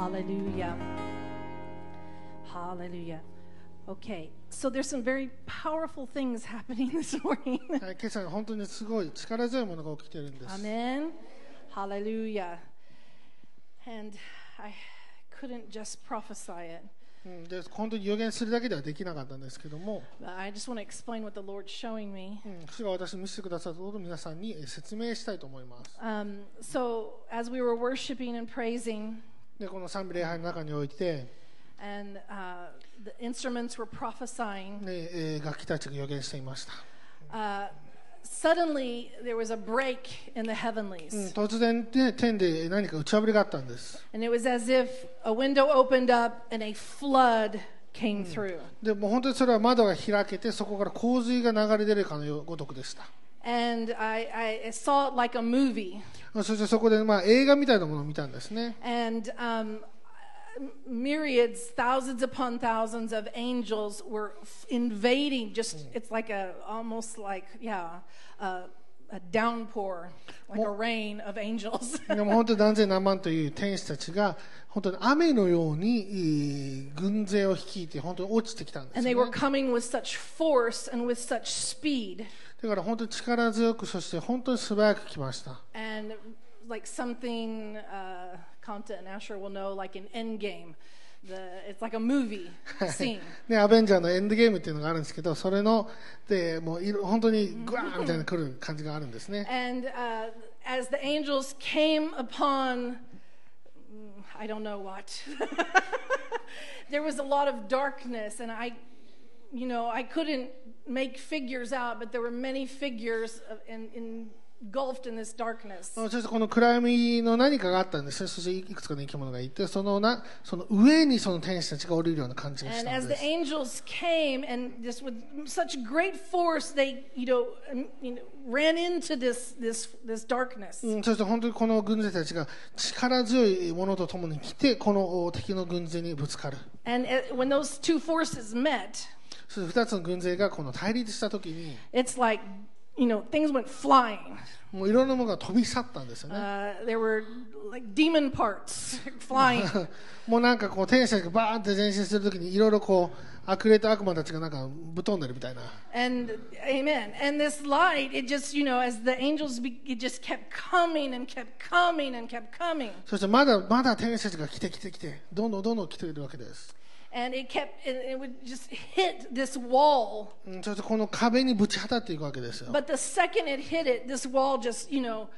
Hallelujah. Hallelujah. Okay, so there's some very powerful things happening this morning. はい今朝本当にすごい力強いものが起きているんです。 Amen. Hallelujah. And I couldn't just prophesy it. うんで本当に予言するだけではできなかったんですけども、 But I just want to explain what the Lord's showing me. うん主が私に見せてくださったことを皆さんにえ説明したいと思います。 Um, so, as we were worshiping and praising, でこの賛美礼拝の中において、and uh, the instruments were prophesying, ねえー楽器たちが予言していました。uh, suddenly there was a break in the うん heavenlies. 突然で天で何か打ち破りがあったんです。And it was as if a window opened up and a flood came through. でもう本当にそれは窓が開けてそこから洪水が流れ出るかのごとくでした。And I, I saw it like a movie. そしてそこでまあ映画みたいなものを見たんですね。 And um, myriads, thousands upon thousands of angels were f- invading. Just it's like a almost like yeah, a, a downpour, like a rain of angels. でも本当に何千何万という天使たちが本当に雨のようにえー軍勢を率いて本当に落ちてきたんです and よ they were ね。 coming with such force and with such speed, だから本当に力強くそして本当に素早く来ました。and like something uh, Kanta and Asher will know, like an end game. The, it's like a movie scene. ね、アベンジャーのエンドゲームっていうのがあるんですけど、それのでもういろ本当にグワーンみたいな来る感じがあるんですね。And uh, as the angels came upon, mm, I don't know what, there was a lot of darkness, and I, you know, I couldn't make figures out, but there were many figures of, in, engulfed in this darkness. そしてこの暗闇の何かがあったんですね。そしていくつかの生き物がいて、そのなその上にその天使たちが降りるような感じがし And たん as で the す。 angels came, and just with such great force, they, you know, um, you know ran into this, this, this darkness. うんそして本当にこの軍勢たちが力強いものとともに来て、このお敵の軍勢にぶつかる。 And uh, when those two forces met, そして 2つの軍勢がこの対立したときに、it's like, you know, things went flying. もういろんなものが飛び去ったんですよね。Uh, there were like demon parts flying. もうなんかこう天使がバーンって前進するときにいろいろこう悪霊と悪魔たちがなんかぶっ飛んでるみたいな。and amen. And this light, it just, you know, as the angels, be, it just kept coming and kept coming and kept coming. そしてまだまだ天使たちが来て来て来て、どんどんどんどん来ているわけです。And it kept, it, it would just hit this wall. うんそしてこの壁にぶち当たっていくわけですよ。 But the second it hit it, this wall just, you know,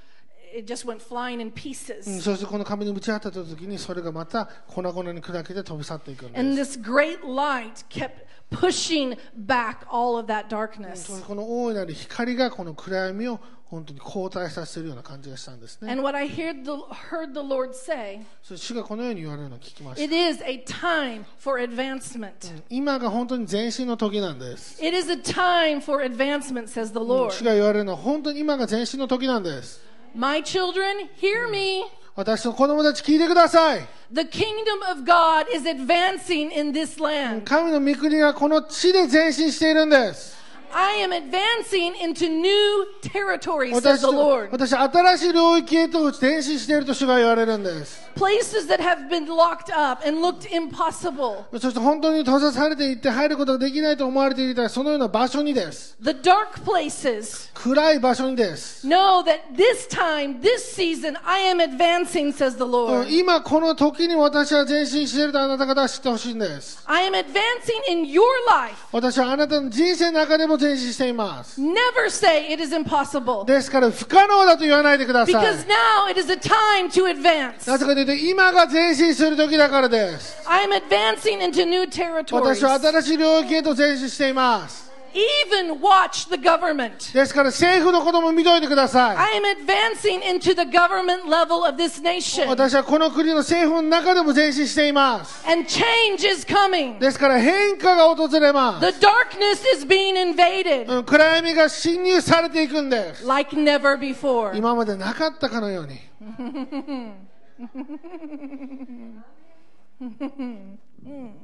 it just went flying in うん pieces. そしてこの壁にぶち当たったときにそれがまた粉々に砕けて飛び去っていくんです。 And this great light kept pushing back all of that そ darkness. してこの大いなる光がこの暗闇を 本当に後退させているような感じがしたんですね。And what I heard the, heard the Lord say, そして主がこのように言われるのを聞きまし it た。is a time for advancement. 今が本当に前進の時なんです。It is a time for advancement, says the Lord. 主が言われるのは本当に今が前進の時なんです。My children, hear me. 私の子供たち聞いてください。The kingdom of God is advancing in this land. 神の御国がこの地で前進しているんです。I am advancing into new territory, says 私 the Lord. 私新しい領域へと前進していると主が言われるんです。Places that have been locked up and looked impossible. そして本当に閉ざされていって入ることができないと思われていたそのような場所にです。The dark places. 暗い場所にです。Know that this time, this season, I am advancing, says the Lord. 今この時に私は前進しているとあなた方は知ってほしいんです。I am advancing in your life. 私はあなたの人生の中でも前進しています。Never say it is impossible. ですから不可能だと言わないでください。Because now it is a time to advance. なぜかというと今が前進する時だからです。I am advancing into new territories. 私は新しい領域へと前進しています。Even watch the government. ですから政府のことも見といてください。 I am advancing into the government level of this nation. 私はこの国の政府の中でも前進しています。 And change is coming. ですから変化が訪れま The す。 darkness is being invaded うん暗闇が侵入されていくんです。 like never before. 今までなかったかのように。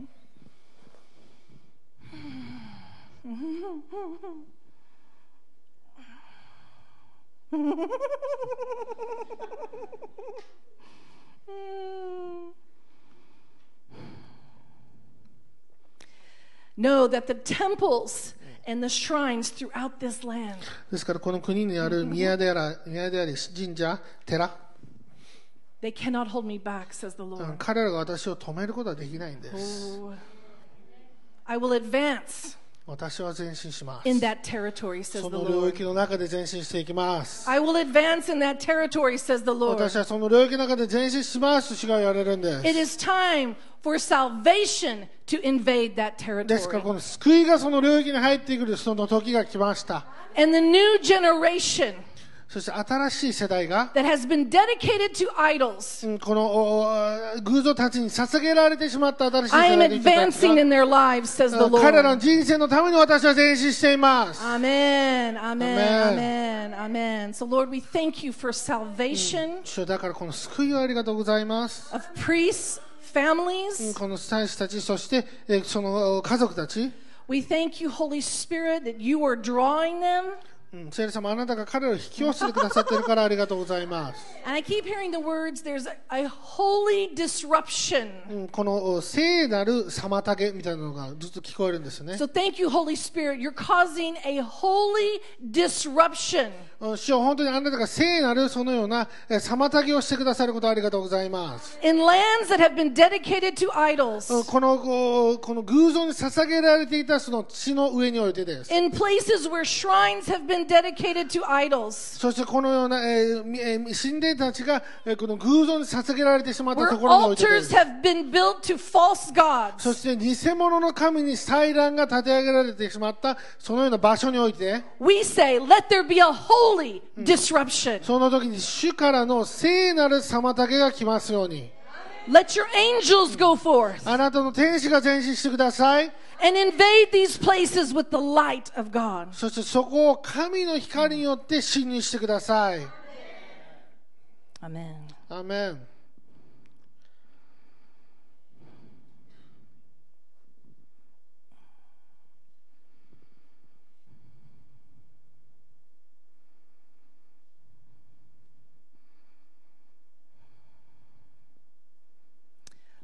know that the temples and the shrines throughout this land ですからこの国にある宮であら宮であり神社寺 they cannot hold me back says the Lord 彼らが私を止めることはできないんです I will advance 私は前進します。in that territory says そ the の領 lord 域の中で前進していきます。i will advance in that territory says the lord 私はその領域の中で前進しますと主が言われるんで it す。is time for salvation to invade that ですから territory この救いがその領域に入ってくるその時が来ました。and the new generation そして新しい世代が that has been dedicated to idols うんこの偶像たちに捧げられてしまった新しい i 世 am 代の人たち advancing が in their lives says the うん彼らの lord 人生のために私は前進しています。Amen, amen, Amen. amen, amen. So, Lord, we thank you for salvation 主よだからこの救いをありがとうございます。of priests, families. この祭司たち、そしてえーその家族たち、We thank you, Holy Spirit, that you are drawing them. うん聖霊様、あなたが彼らを引き寄せてくださっているからありがとうございます。And I keep hearing the words there's a, holy disruption. うんこのお聖なる妨げみたいなのがずっと聞こえるんですね。So, thank you, Holy Spirit. You're causing a holy disruption うん主よ本当にあなたが聖なるそのようなえー妨げをしてくださることありがとうございます。in lands that have been dedicated to idols, うんこのこの偶像に捧げられていたその地の上においてです。in places where shrines have been dedicated to idols, そしてこのような、えーみえー神殿たちが、えーこの偶像に捧げられてしまった where ところにおいてで altars す。have been built to false gods. そして偽物の神に祭壇が立て上げられてしまったそのような場所において、We say, let there be a holy disruption. その時に主からの聖なる妨げが来ますように。Let your angels go forth あなたの天使が前進してください。and invade these places with the light of God. そしてそこを神の光によって侵入してください。 Amen. アーメン。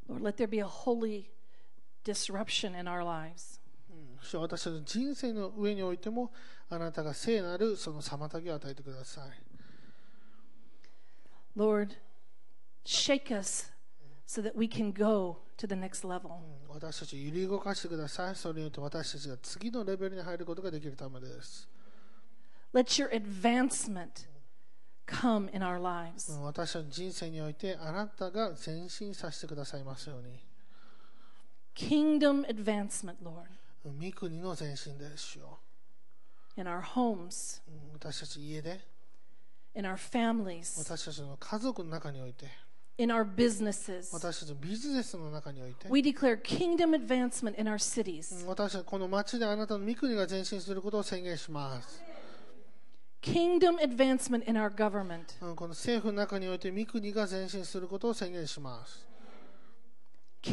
Lord, let there be a holy disruption in our lives. 私たちの人生の上においてもあなたが聖なるその妨げを与えてください。Lord, shake us so that we can go to the next level. 私たちを揺り動かしてください。それによって私たちが次のレベルに入ることができるためです。Let your advancement come in our lives. 私たちの人生においてあなたが前進させてくださいますように。Kingdom advancement, Lord, 御国の前進です主よ。in our homes, うん私たち家で、in our families, 私たちの家族の中において、in our businesses. 私たちのビジネスの中において、We declare kingdom advancement in our cities, 私たちこの町であなたの御国が前進することを宣言します。kingdom advancement in our government, うんこの政府の中において御国が前進することを宣言します。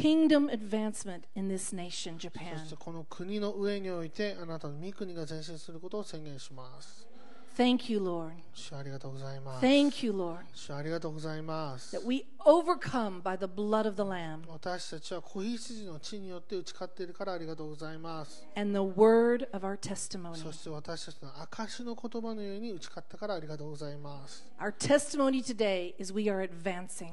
Kingdom advancement in this nation, そ Japan. してこの国の上においてあなたの御国が前進することを宣言します。Thank you, Lord. 主ありがとうございます。Thank you, Lord, 主ありがとうございます。that we overcome by the blood of the Lamb 私たちは子羊の血によって打ち勝っているからありがとうございます。and the word of our testimony. そして私たちの証の言葉のように打ち勝ったからありがとうございます。Our testimony today is we are advancing.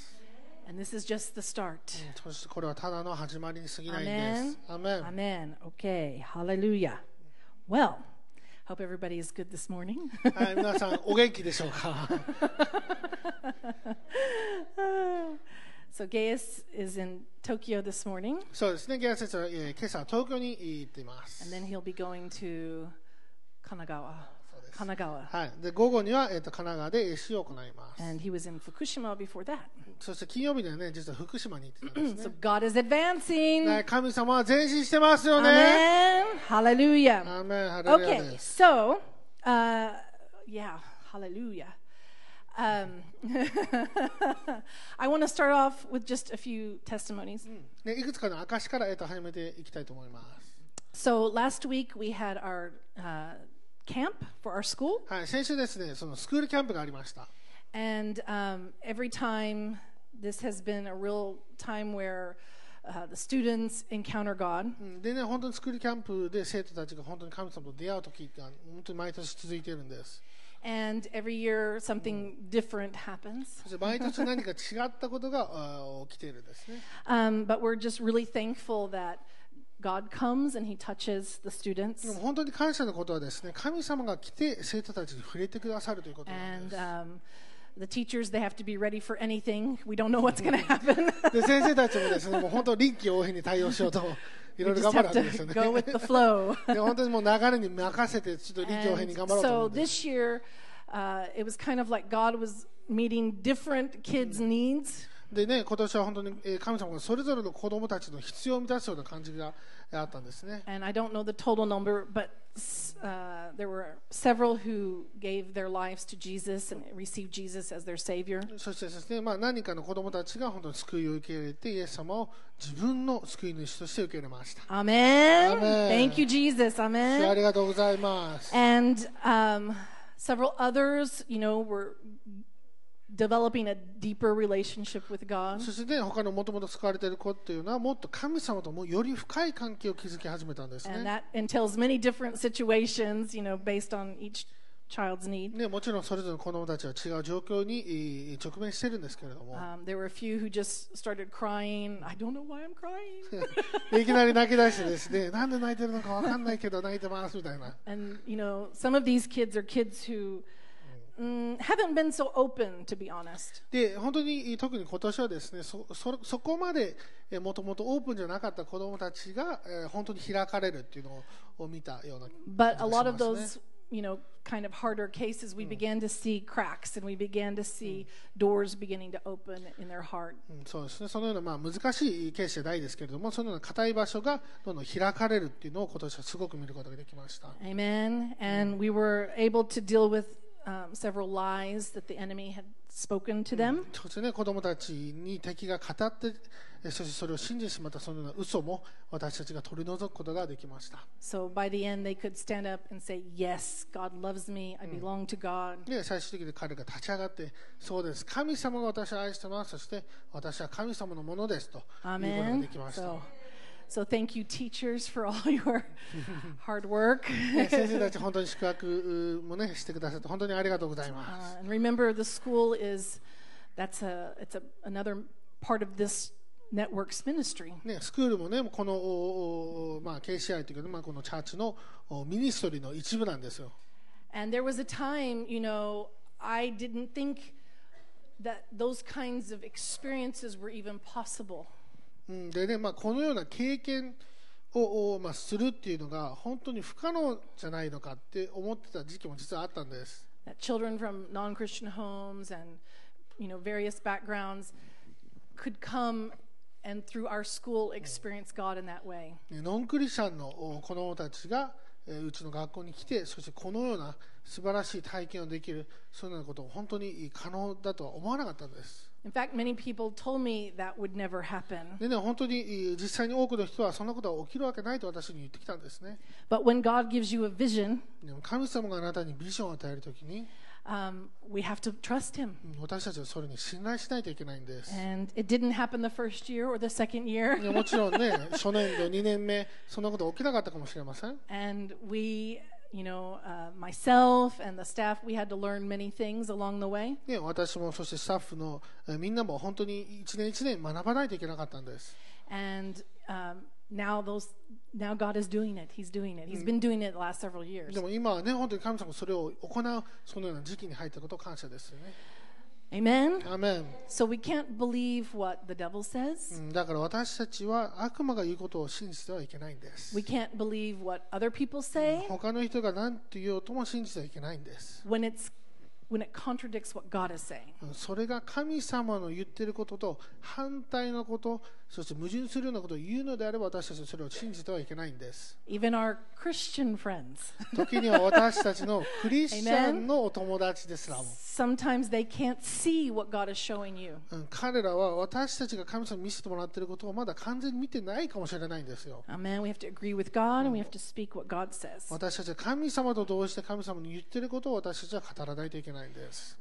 and this is just the start. そしてこれはただの始まりに過ぎないんです。アメン。 Amen. Okay. Hallelujah. Well, hope everybody is good this morning. はい、皆さんお元気でしょうか so Gaius is in Tokyo this morning, そうですね、ゲア先生は、えー今朝東京に行っています。 and then he'll be going to Kanagawa. です。神奈川。はい。で、午後には、えっ、と、神奈川で演習を行います。And he was in Fukushima before that. そして金曜日にはね、実は福島に行ってたんですね。so God is advancing. ね、神様は前進してますよね。Amen. So, uh, yeah. Hallelujah. Um, I want to start off with just a few testimonies. ね、いくつかの証から、えっと、始めていきたいと思います。So last week we had our uh, camp for our school, はい、先週ですね、そのスクールキャンプがありました。 and um, every time this has been a real time where uh, the students encounter God. うんでね、本当にスクールキャンプで生徒たちが本当に神様と出会う時が本当に毎年続いているんです。 And every year something different happens. そして毎年何か違ったことがあー起きているんですね。 Um, but we're just really thankful that God comes and He touches the で students. も本当に感謝のことはですね、神様が来て生徒たちに触れてくださるということなん And です。 um, the teachers, they have to be ready for anything. We don't know what's going to happen. で先生たちもですね、もう本当臨機応変に対応しようとい we ろいろ just 頑張る have わけですよ to ね。 go with the flow. で本当にもう流れに任せてちょっと臨機応変に And 頑張ろうと思 so うんです。 this year, uh, it was kind of like God was meeting different kids' needs. でね、今年は本当に神様がそれぞれの子供たちの必要を満たすような感じがあったんですね。Number, but, uh, そしてですね、まあ、何人かの子供たちが本当に救いを受け入れて、イエス様を自分の救い主として受け入れました。アメン !Thank you, Jesus! アメンありがとうございます。And、um, several others, you know, were developing a deeper relationship with God. そしてね、他のもともと救われている子っていうのは、もっと神様ともより深い関係を築き始めたんです And ね。 that entails many different situations, you know, based on each child's need. ね、もちろんそれぞれの子供たちは違う状況にえー直面してるんですけれども、 Um, there were a few who just started crying. I don't know why I'm crying. でいきなり泣き出してですね、なんで泣いてるのかわかんないけど泣いてますみたいな。 and, you know, some of these kids are kids who mm, haven't been so open, to be honest. で本当に特に今年はですねそそそこまでもともとオープンじゃなかった子どもたちが、えー本当に開かれるっていうのを見たような But a 感じ lot が of しますね those, you know, kind of harder cases, we began to see cracks and we began to see doors beginning to open in their heart. うんそうですねそのようなまあ難しいケースじゃないですけれどもそのような硬い場所がどんどん開かれるっていうのを今年はすごく見ることができました Amen. And we were able to deal with 突然、子供たちに敵が語って、そしてそれを信じてしまったそのな嘘も私たちが取り除くことができました。So、最終的に彼が立ち上がって、そうです、神様が私を愛してます、そして私は神様のものですと。so thank you, teachers, for all your hard work. ね先生たち本当に宿泊もねしてくださって本当にありがとうございま Uh, and remember, the school is that's a it's a, another part of this network's ministry. す。ねスクールもねこのおおまあ KCI というか、まあこのチャーチのおミニストリーの一部なんですよ。 And there was a time, you know, I didn't think that those kinds of experiences were even possible. うんでねまあこのような経験をおまあするっていうのが本当に不可能じゃないのかって思ってた時期も実はあったんです。Children from non-Christian homes and you know various backgrounds could come and through our school experience God in that way. ねノンクリスチャンのお子供たちがえーうちの学校に来てそしてこのような素晴らしい体験をできるそういうようなことを本当に可能だとは思わなかったんです。In fact, many people told me that would never happen. でね、本当にえー実際に多くの人はそんなことは起きるわけないと私に言ってきたんですね。 But when God gives you a vision, でも神様があなたにビジョンを与えるときに、 um, we have to trust Him. うん私たちはそれに信頼しないといけないんです。 And it didn't happen the first year or the second year. いやもちろんね、初年度、2年目、そんなこと起きなかったかもしれません。 And we, you know, uh, myself and the staff, we had to learn many things along the way. ね、私もそしてスタッフのえーみんなも本当に一年一年学ばないといけなかったんです。And um, now those, now God is doing it. He's doing it. He's been doing it the last several years. でも今はね、本当に神様がそれを行う、そのような時期に入ったことを感謝ですよね。Amen? アメン So we can't believe what the devil says. うんだから私たちは悪魔が言うことを信じてはいけないんです。We can't believe what other people say 他の人が何と言おうとも信じてはいけないんです。when it's when it contradicts what God is saying. うんそれが神様の言っていることと反対のこと、そして矛盾するようなことを言うのであれば私たちはそれを信じてはいけないんです。Even our Christian friends. 時には私たちのクリスチャンのお友達ですらも。Sometimes they can't see what God is showing you. 彼らは私たちが神様に見せてもらっていることをまだ完全に見てないかもしれないんですよ。私たちは神様と同時で神様に言っていることを私たちは語らないといけないんです。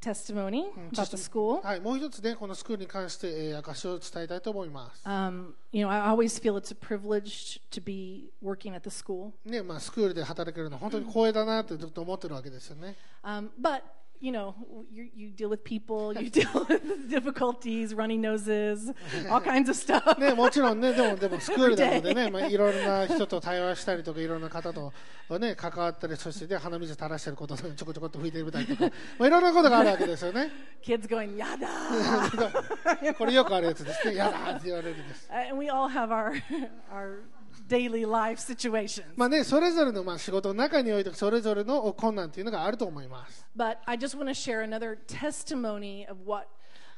Testimony about the school. はい、もう一つね、このスクールに関して、えー証を伝えたいと思います。Um, you know, I always feel it's a privilege to be working at the school. ね、まあ、スクールで働けるのは本当に光栄だなってずっと思ってるわけですよね。Um, but you know, you, you deal with people, you deal with difficulties, runny noses, all kinds of stuff. ね、もちろんね、でも、でもスクールなのでね、まあ、いろんな人と対話したりとか、いろんな方と、ね、関わったり、そして、ね、鼻水垂らしてることをちょこちょこっと拭いてみたりとか、まあ、いろんなことがあるわけですよね。Kids going yada, これよくあるやつですね。やだーって言われるんです。and we all have our our daily life situations. まあね、それぞれのまあ仕事の中において、それぞれの困難というのがあると思います。 But I just want to share another testimony of what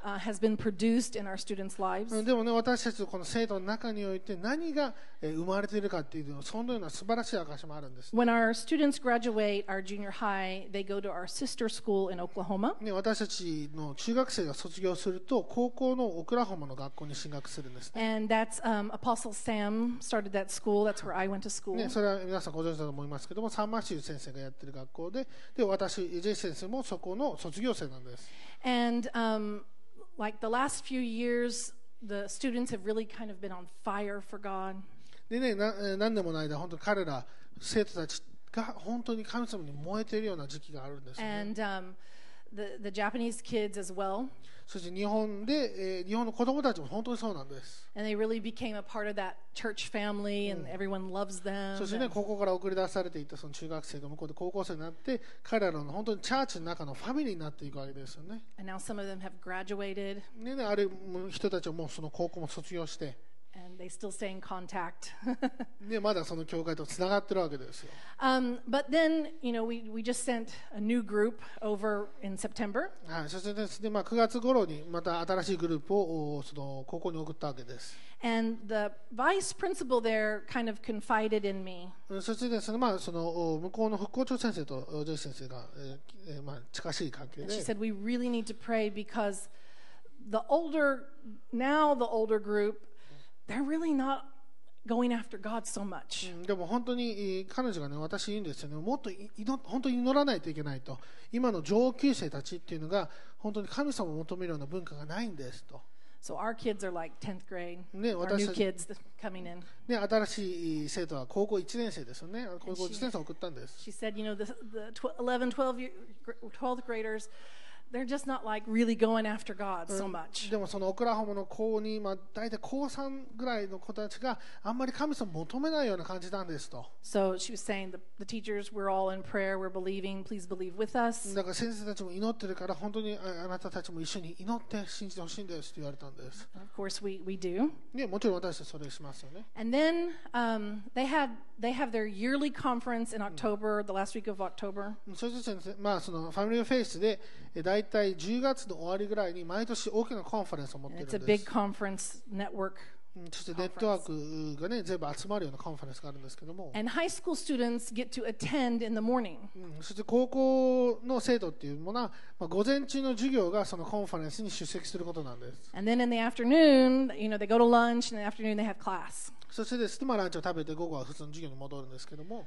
uh, has been produced in our students' lives. うんでもね、私たちのこの生徒の中において何がえー生まれているかっていうのは、そのような素晴らしい証もあるんです。When our students graduate our junior high, they go to our sister school in Oklahoma. ね、私たちの中学生が卒業すると、高校のオクラホマの学校に進学するんですね。And that's um, Apostle Sam started that school. That's where I went to school. ね、それは皆さんご存知だと思いますけども、サンマシュー先生がやってる学校で、で私、ジェイ先生もそこの卒業生なんです。And um, like the last few years, the students have really kind of been on fire for God. でね、なえー何年もの間、本当に彼ら、生徒たちが本当に神様に燃えているような時期があるんですよね。 And um, the, the Japanese kids as well. そして日本で、えー日本の子供たちも本当にそうなんです。 And they really became a part of that church family, and everyone loves them. そしてね、 and- ここから送り出されていったその中学生が向こうで高校生になって、彼らの本当にチャーチの中のファミリーになっていくわけですよね。 and now some of them have graduated, でね、ある人たちはもうその高校も卒業して、 and they still stay in contact. ね、まだその教会とつながってるわけですよ。Um, but then, you know, we, we just sent a new group over in September. はい、そしてですね、まあ9月頃にまた新しいグループをその高校に送ったわけです。And the vice principal there kind of confided in me. そしてですね、まあその向こうの復興長先生と女子先生が、えー、まあ近しい関係で。And she said, we really need to pray because the older, now the older group they're really not going after God so much. うんでも本当にえー彼女がね、私に言うんですよね、もっと本当に祈らないといけないと、今の上級生たちっていうのが、本当に神様を求めるような文化がないんですと。So our kids are like 10th grade, Ne, our new kids coming in. ね、新しい生徒は高校1年生ですよね、高校1年生を送ったんです。She said, You know, the, the tw- 11, 12, year, 12th graders, they're just not like really going after God so much. でもそのオクラホマの高2、まあ、大体高3ぐらいの子たちがあんまり神様を求めないような感じなんですと。 So she was saying, the, the teachers, we're all in prayer, we're believing, please believe with us. だから先生たちも祈ってるから本当にああなたたちも一緒に祈って信じてほしいんですって言われたんです。 And of course, we, we do. ね、もちろん私たちそれしますよね。 And then um, they had they have their yearly conference in October, the last week of October. そして先生、まあ、そのファミリーフェイスでえ 大体10月の終わりぐらいに毎年大きなコンファレンスを持っているんです。そしてネットワークが、ね、全部集まるようなコンファレンスがあるんですけども。そして高校の生徒っていうものは、まあ、午前中の授業がそのコンファレンスに出席することなんです。そしてです、ね、ま、ランチを食べて午後は普通の授業に戻るんですけども。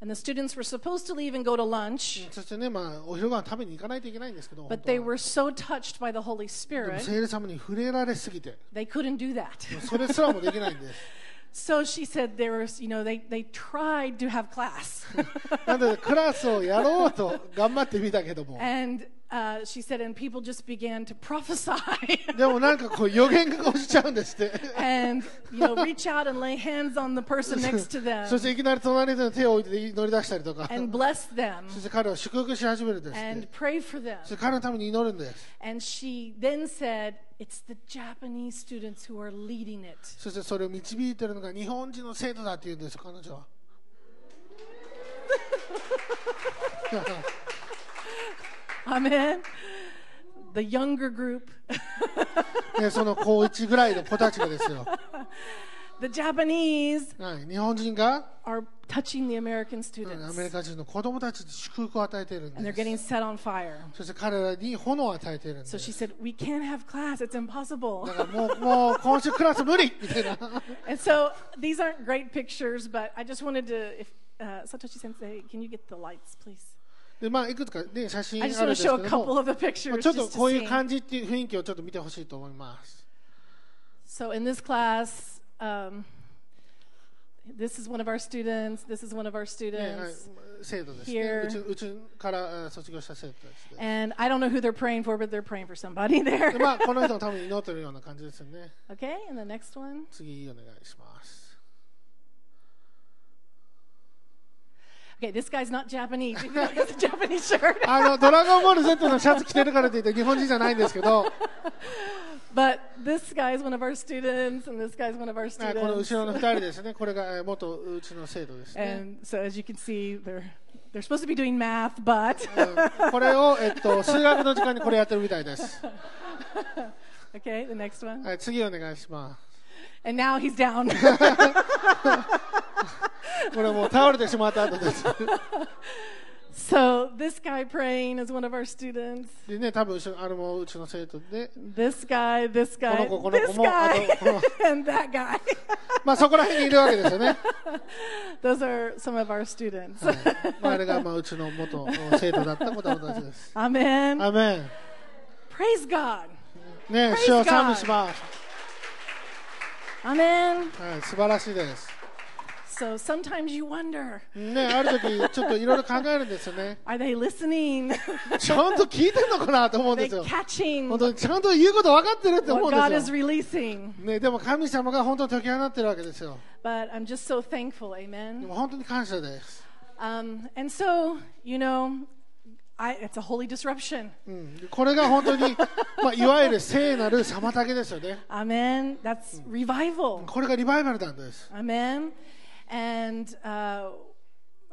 And the students were supposed to leave and go to lunch, そしてね、まあ、お昼ご飯食べに行かないといけないんですけど、本 but 当は they were so touched by the Holy でも Spirit, 聖霊様に触れられすぎて、 they couldn't do that. それすらもできないんです。 So she said there was, you know, they, they tried to have class. なので、クラスをやろうと頑張ってみたけども、 and uh, she said, and people just began to prophesy でもなんかこう予言が起きちゃうんですって。 and, you know, reach out and lay hands on the person next to そし them ていきなり隣で手を置いて乗り出したりとか、 and bless them そして彼を祝福し始めるんですって and。pray for them. そして彼のために祈るんです。 And she then said, it's the Japanese students who are leading it. そしてそれを導いてるのが日本人の生徒だって言うんですよ、彼女は。 Amen. The younger group, ね、その高1ぐらいの子たちがですよ。 the Japanese はい、日本人が are touching the American うんア students メリカ人の子供たちに祝福を与えているん and they're です。 getting set on fire. そして彼らに炎を与えているんで So す。 she said, We can't have class, it's impossible. だからもう、もう今週クラス無理みたいな。 And so these aren't great pictures, but I just wanted to, if uh, Satoshi Sensei, can you get the lights, please? で、まあ、いくつかね、写真あるんですけどもちょっとこういう.感じっていう雰囲気をちょっと見てほしいと思います。So in this class, um, this is one of our students. This is one of our students. Here うちうちからあ卒業した生徒ですね。And I don't know who they're praying for, but they're praying for somebody で there. まあ、この人のために祈ってるような感じですよね。Okay, and the next one. 次お願いします。Okay, this guy's not Japanese. He has a Japanese shirt. あの、ドラゴンボール Z のシャツ着てるからといって日本人じゃないんですけど、 But this guy is one of our students, and this guy's one of our はいこの students. 後ろの2人ですね。これがえー元うちの生徒ですね。 And so as you can see, they're they're supposed to be doing math, but うんこれを、えっと、数学の時間にこれやってるみたいです。 okay, the next one. はい、次お願いします。 And now he's down. これもう倒れてしまった後です。so this guy praying is one of our students. でね、多分あれもうちの生徒で、This guy, this guy, この子、この子も、あと、この and that guy. まあそこら辺にいるわけですよね。Those are some of our students. はいまあ、あれがまあうちの元生徒だった子供たちです。Amen. アメン。Praise God. ね、主を賛美します。Amen. はい、素晴らしいです。So sometimes you wonder, ね、ある時ちょっといろいろ考えるんですよね。are they listening? ちゃんと聞いてんのかなと思うんですよ。catching 本当にちゃんと言うこと分かってるって思うんで God す is よ。releasing? ね、でも神様が本当に解き放ってるわけですよ。But I'm just so thankful. で Amen. も本当に感謝です。Um, and so, you know, I, it's a holy disruption. うん、これが本当に、まあ、いわゆる聖なる妨げですよね。Amen. That's revival. これがリバイバルなんです。Amen. And uh,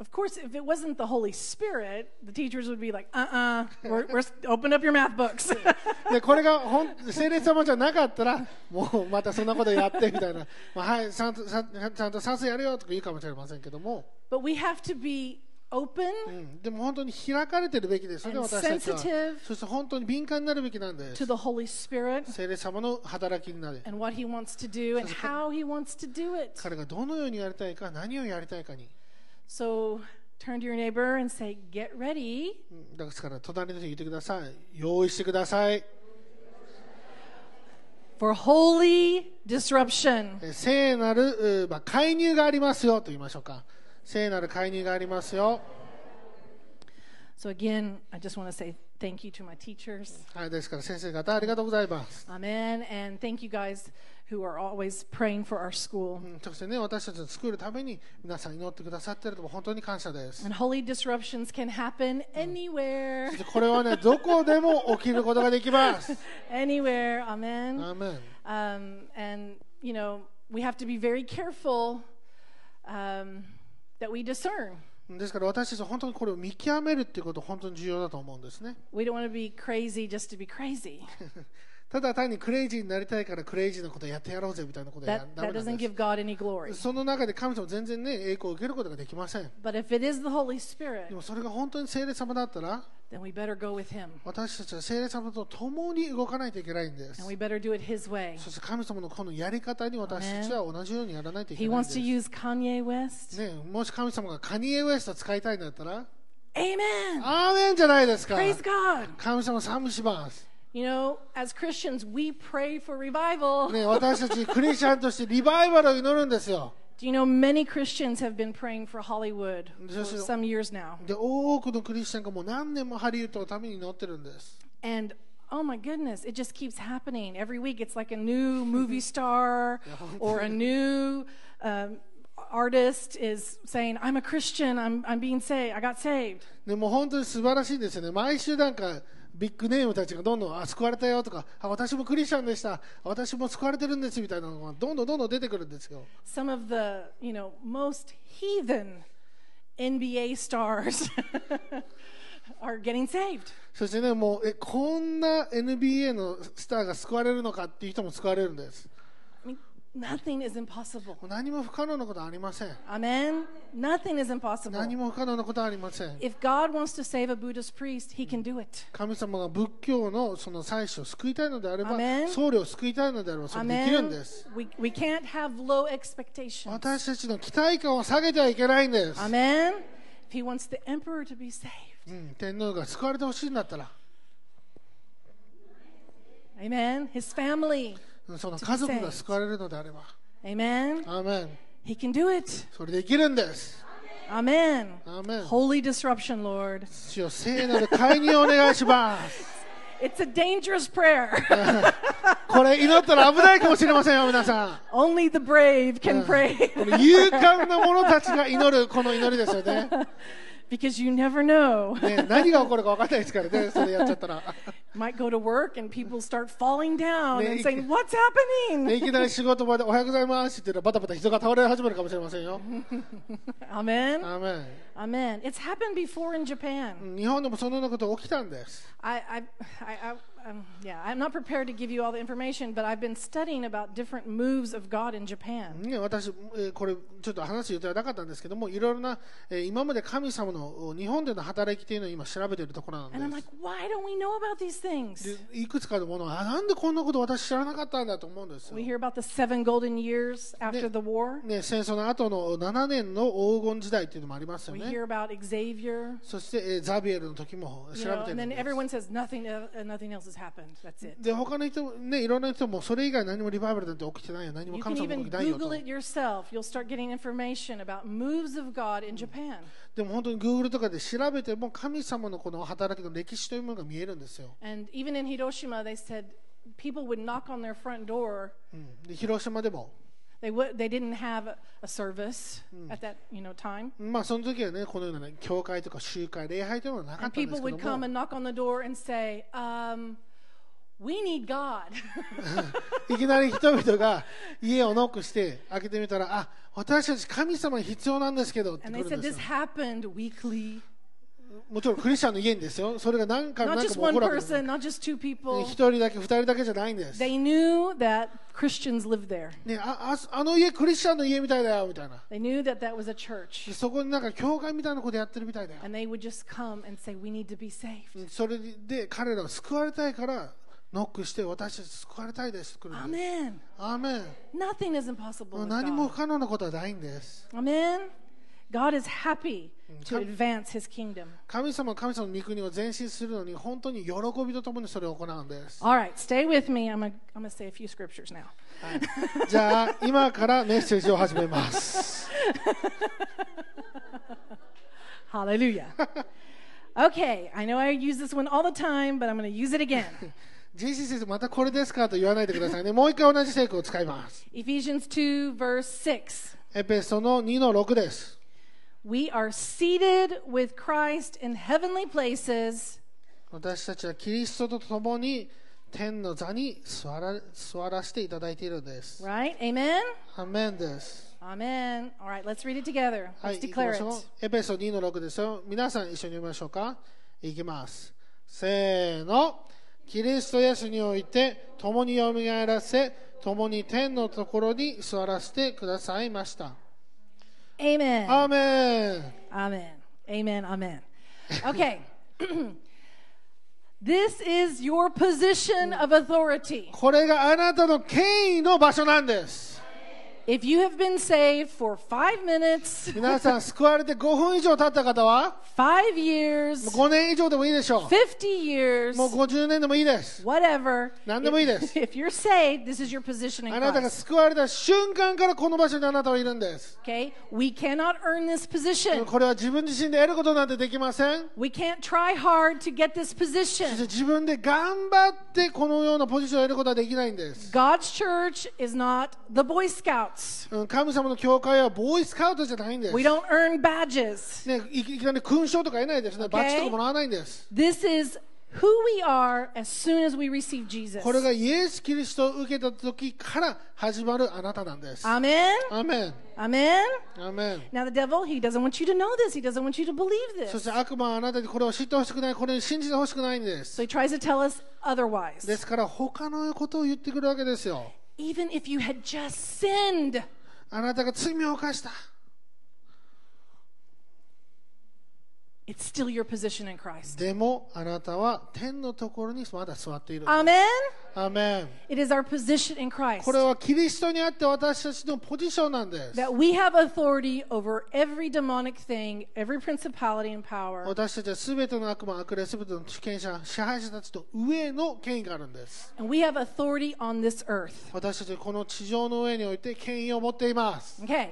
of course, if it wasn't the Holy Spirit, the teachers would be like, uh uh-uh, uh, we're, we're, open up your math books. でこれが本聖霊様じゃなかったら、もうまたそんなことやってみたいな、まあ、はいちゃんと、ちゃんちゃんと算数やるよとか言うかもしれませんけども、 but we have to be open うん、でも本当に開かれてるべきですよね、私たちは sensitive。そして本当に敏感になるべきなんで to す。the Holy Spirit 聖霊様の働きになる。and what He wants to do and how He wants to do it. 彼がどのようにやりたいか、何をやりたいかに。So turn to your neighbor and say, Get ready うんだから隣の人に言ってください。用意してください。for holy disruption. え聖なる、うまあ、介入がありますよと言いましょうか。聖なる介入がありますよ。 So, again, I just want to say thank you to my teachers. はい、ですから先生方ありがとうございます。 Amen. And thank you guys who are always praying for our school. うんそしてね、私たちの作るために皆さん祈ってくださっているのも本当に感謝です。 And holy disruptions can happen anywhere. そしてこれはね、どこでも起きることができます。 Anywhere. Amen. アーメン Um, and, you know, we have to be very careful um, that we discern. ですから私たちは本当にこれを見極めるっていうこと本当に重要だと思うんですね。We don't want to be crazy just to be crazy. ただ単にクレイジーになりたいからクレイジーなことやってやろうぜみたいなことはや That, ダ that メなん doesn't で give God any glory. すその中で神様全然ね栄光を受けることができません But if it is the Holy Spirit, でもそれが本当に聖霊様だったら then we better go with Him. 私たちは聖霊様と共に動かないといけないんです And we better do it His way. そして神様のこのやり方に私たちは同じようにやらないといけ He ないん wants です to use Kanye West. ね、もし神様がカニエ・ウエスト使いたいんだったら？Amen. アーメンじゃないですか Praise God. 神様賛美します、You know, as Christians, we pray for revival. ね、私たちクリスチャンとしてリバイバルを祈るんですよ Do you know many Christians have been praying for Hollywood for Just- some years now? で多くのクリスチャンがもう何年もハリウッドのために祈ってるんです And oh my goodness, it just keeps happening. Every week it's like a new movie star or a new um, artist is saying, I'm a Christian, I'm, I'm being saved, I got saved. でもう本当に素晴らしいんですよね毎週なんか ビッグネームたちがどんどんあ救われたよとかあ私もクリスチャンでした。私も救われてるんですみたいなのがどんどんどんどん出てくるんですよ。Some of the, you know, most heathen NBA stars are getting saved. そしてねもうえこんな NBA のスターが救われるのかっていう人も救われるんです nothing is impossible. 何も不可能なことはありません Amen? Nothing is impossible. 何も不可能なことはありません If God wants to save a Buddhist priest, he can do it. 神様が仏教のその祭司を救いたいのであれば Amen 僧侶を救いたいのであればそれできるんで.す We, we can't have low expectations. 私たちの期待感を下げてはいけないんです、Amen. If he wants the emperor to be saved, うん、天皇が救われてほしいんだったら amen. His family, うんその家族が救われるのであれば amen. アーメン He can do it. それできるんです Amen. アーメン Holy disruption, Lord. 主よ聖なる介入をお願いします It's a dangerous prayer. これ祈ったら危ないかもしれませんよ皆さ Only the brave can pray 勇敢な者たちが祈るこの祈りですよね because you never know. ね何が起こるか分からないですからねそれやっちゃったら Might go to work and people start falling down Ne- and saying, What's で happening? いきなり仕事場でおはようございますって言ったらバタバタ人が倒れ始めるかもしれませんよ Amen. アーメン Amen. It's happened before in Japan. 日本でもそのようなこと起きたんです。I, I, I, I um, yeah, I'm not prepared to give you all the information, but I've been studying about different moves of God in Japan. ね、私、えーこれちょっと話す予定はなかったんですけども、いろいろな、えー今まで神様のお日本での働きというのを今調べているところなん And I'm で like, why don't we know about these things? す。でいくつかのものは、あなんでこんなこと私知らなかったんだと思うんですよ。We hear about the seven golden years after Ne- the war. ね、戦争の後の7年の黄金時代っていうのもありますよ We ね。hear about Xavier. そしてザビエルの時も調べてみて。You know, で、他の人、ね、いろんな人もそれ以外何もリバイバルなんて起きてないよ。何も神様も起きてないよ。でも本当に Google とかで調べても神様のこの働きの歴史というものが見えるんですよ。And even in Hiroshima, they said people would knock on their front door. 広島でも。They would, they didn't have a, a service at that you know time. まあその時はねこのような、ね、教会とか集会礼拝というのはなか And ったんで people すけど would come も and knock on the door and say, um, "We need God." いきなり人々が家をノックして開けてみたらあ私たち神様に必要なんですけどって and 来 they るん said です this よ happened weekly. もちろんクリスチャンの家ですよ。それが何回も何らなかった。一、人だけ、二人だけじゃないんです。They knew that Christians live there. ね、あ,あの家、クリスチャンの家みたいだよ、みたいな。They knew that that was a church. そこに何か教会みたいなことやってるみたいだよ。それで彼らは救われたいから、ノックして私たち救われたいです。あーメン,何も不可能なことはないんです。アーメン God is happy to advance his kingdom. 神様は神様の御国を前進するのに本当に喜びとともにそれを行うんです All right, stay with me. I'm going I'm to say a few scriptures now. じゃあ今からメッセージを始めます Hallelujah. okay, I know I use this one all the time, but I'm going to use it again. 先生またこれですかと言わないでくださいねもう一回同じ聖句を使います Ephesians 2, verse 6. エペソの2の6です We are seated with Christ in heavenly places 私たちはキリストと共に天の座に座ら座らせていただいているんです。Right? Amen? アーメンです。Amen. All right, let's read it together. はい、Let's declare it.。エペソ2の6ですよ。皆さん一緒に読みましょうか？いきます。せーの。キリストイエスにおいて共によみがえらせ共に天のところに座らせてくださいました Amen. アーメン Amen. Amen. Amen. Okay. this is your position of authority. これがあなたの権威の場所なんです If you have been saved for five minutes, 皆さん救われて5分以上経った方は five years, 5年以上でもいいでしょ50 years, うもう50年でもいいです whatever. 何でもいいです If you're saved, this is your position in あなたが Christ. 救われた瞬間からこの場所にあなたはいるんです Okay? We cannot earn this position. これは自分自身で得ることなんてできません We can't try hard to get this そして position. 自分で頑張ってこのようなポジションを得ることはできないんです、 God's church is not the Boy Scouts. うん神様の教会はボーイスカウトじゃないんです、We don't earn badges. ね、いきいきなり勲章とか得ないですね、バッジとかもらわないんです。This is who we are as soon as we receive Jesus. これがイエス・キリストを受けた時から始まるあなたなんです。Amen. アーメン。Amen. アーメン。Now the devil, he doesn't want you to know this. He doesn't want you to believe そ this. して悪魔はあなたにこれを知ってほしくない、これに信じてほしくないんで So す。he tries to tell us otherwise. ですから他のことを言ってくるわけですよ。Even if you had just sinned, あなたが罪を犯した。 it's still your position in Christ. でもあなたは天のところにまだ座っている。 Amen. アーメン。 It is our position in Christ これはキリストにあって私たちのポジションなんです。 that we have authority over every demonic thing, every principality and power. 私たちは全ての悪魔、悪霊、全ての主権者、支配者たちと上の権威があるんです。 And we have authority on this earth. 私たちはこの地上の上において権威を持っています。 Okay.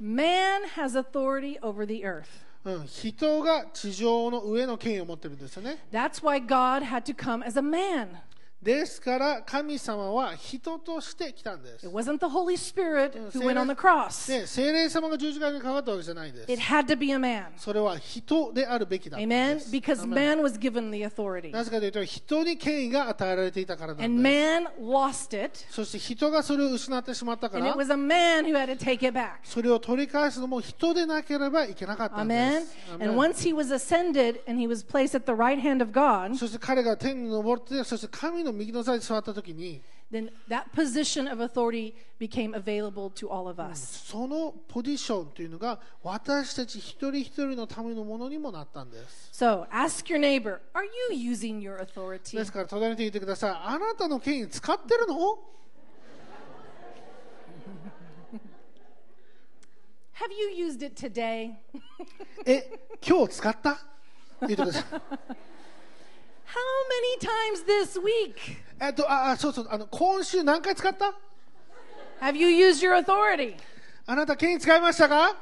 Man has authority over the earth. うん、人が地上の上の権威を持ってるんですよね。That's why God had to come as a man. ですから神様は人として来たんです。It wasn't the Holy Spirit who went on the cross. で、聖霊様が十字架にかかったわけじゃないんです It。had to be a man. それは人であるべきだったんで Amen? す。Because Amen man was given the authority. なぜかというと、人に権威が与えられていたからなん And です。man lost it. そして人がそれを失ってしまったか And ら it、was a man who had to take it back. それを取り返すのも人でなければいけなかったんで Amen? す。And Amen once he was ascended and he was placed at the right hand of God, そして彼が天に昇って、そして神の右の座に座った時に、then that position of authority became available to all of us. そのポジションというのが私たち一人一人のためのものにもなったんです。So ask your neighbor, are you using your authority? ですから隣に言ってください。あなたの権威使ってるの Have you used it today? え、今日使った言ってください。How many times this week えっと、あ、あそうそう、あの、今週何回使った have you used your authority? あなた権威使いましたか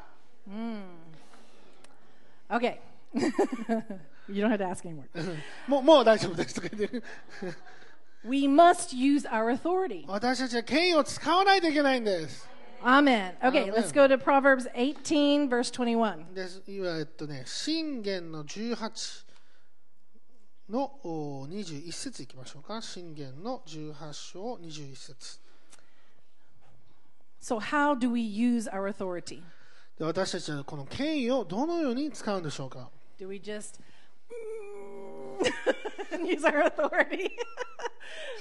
Okay. you don't have to ask anymore. もう、もう大丈夫ですとか言ってる。 We must use our authority. 私たちは権威を使わないといけないんです。 Amen. Okay, Amen. let's go to Proverbs 18, verse 21. です。今、えっとね、信玄の18 の21節いきましょうか。信玄の18章21節。私たちはこの権威をどのように使うんでしょうか。Do we just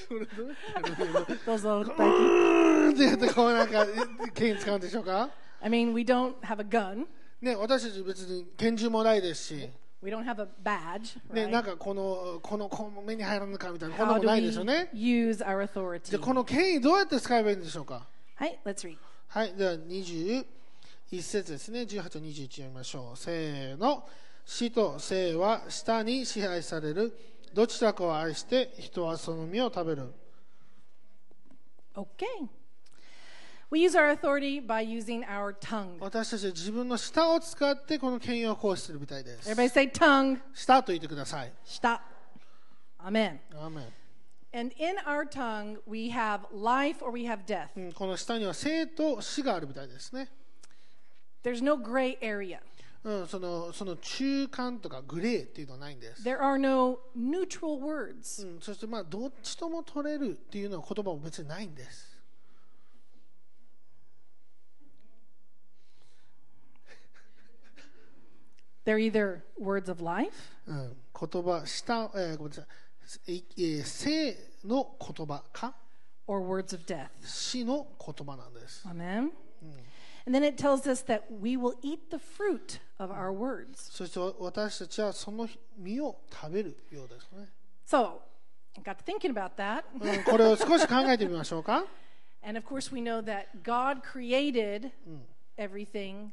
うぞ、大丈夫。ってこうなんか権威使うんでしょうか？ね、私たち別に拳銃もないですし。We don't have a badge. ね?なんかこのこのこの目に入らぬかみたいなこんなもないですよね use our じ authority? ゃあこの権威どうやって使えばいいんでしょうか？Hi, let's read. はい、では21節ですね、18と21読みましょう。せーの。死と生は舌に支配される。どちらかを愛して人はその実を食べる。Okay. We use our authority by using our tongue. 私たちは自分の舌を使ってこの権威を行使するみたいです。Everybody say tongue. 舌と言ってください。Stop. Amen. アーメン And in our tongue, we have life or we have death. うんこの舌には生と死があるみたいですね。There's no gray area. うん、そのその中間とかグレーっていうのはないんです。There are no neutral words. うん、そしてまあどっちとも取れるっていうのは言葉も別にないんです。They're either words of life うん、言葉、舌、えーごめんなさい、 ええー生の言葉か or words of death. 死の言葉なんです。 Amen. And then it tells us that we will eat the fruit of our words. そして私たちはその実を食べるようですね。 So, I got to thinking about that. うんこれを少し考えてみましょうか。 And of course, we know that God created everything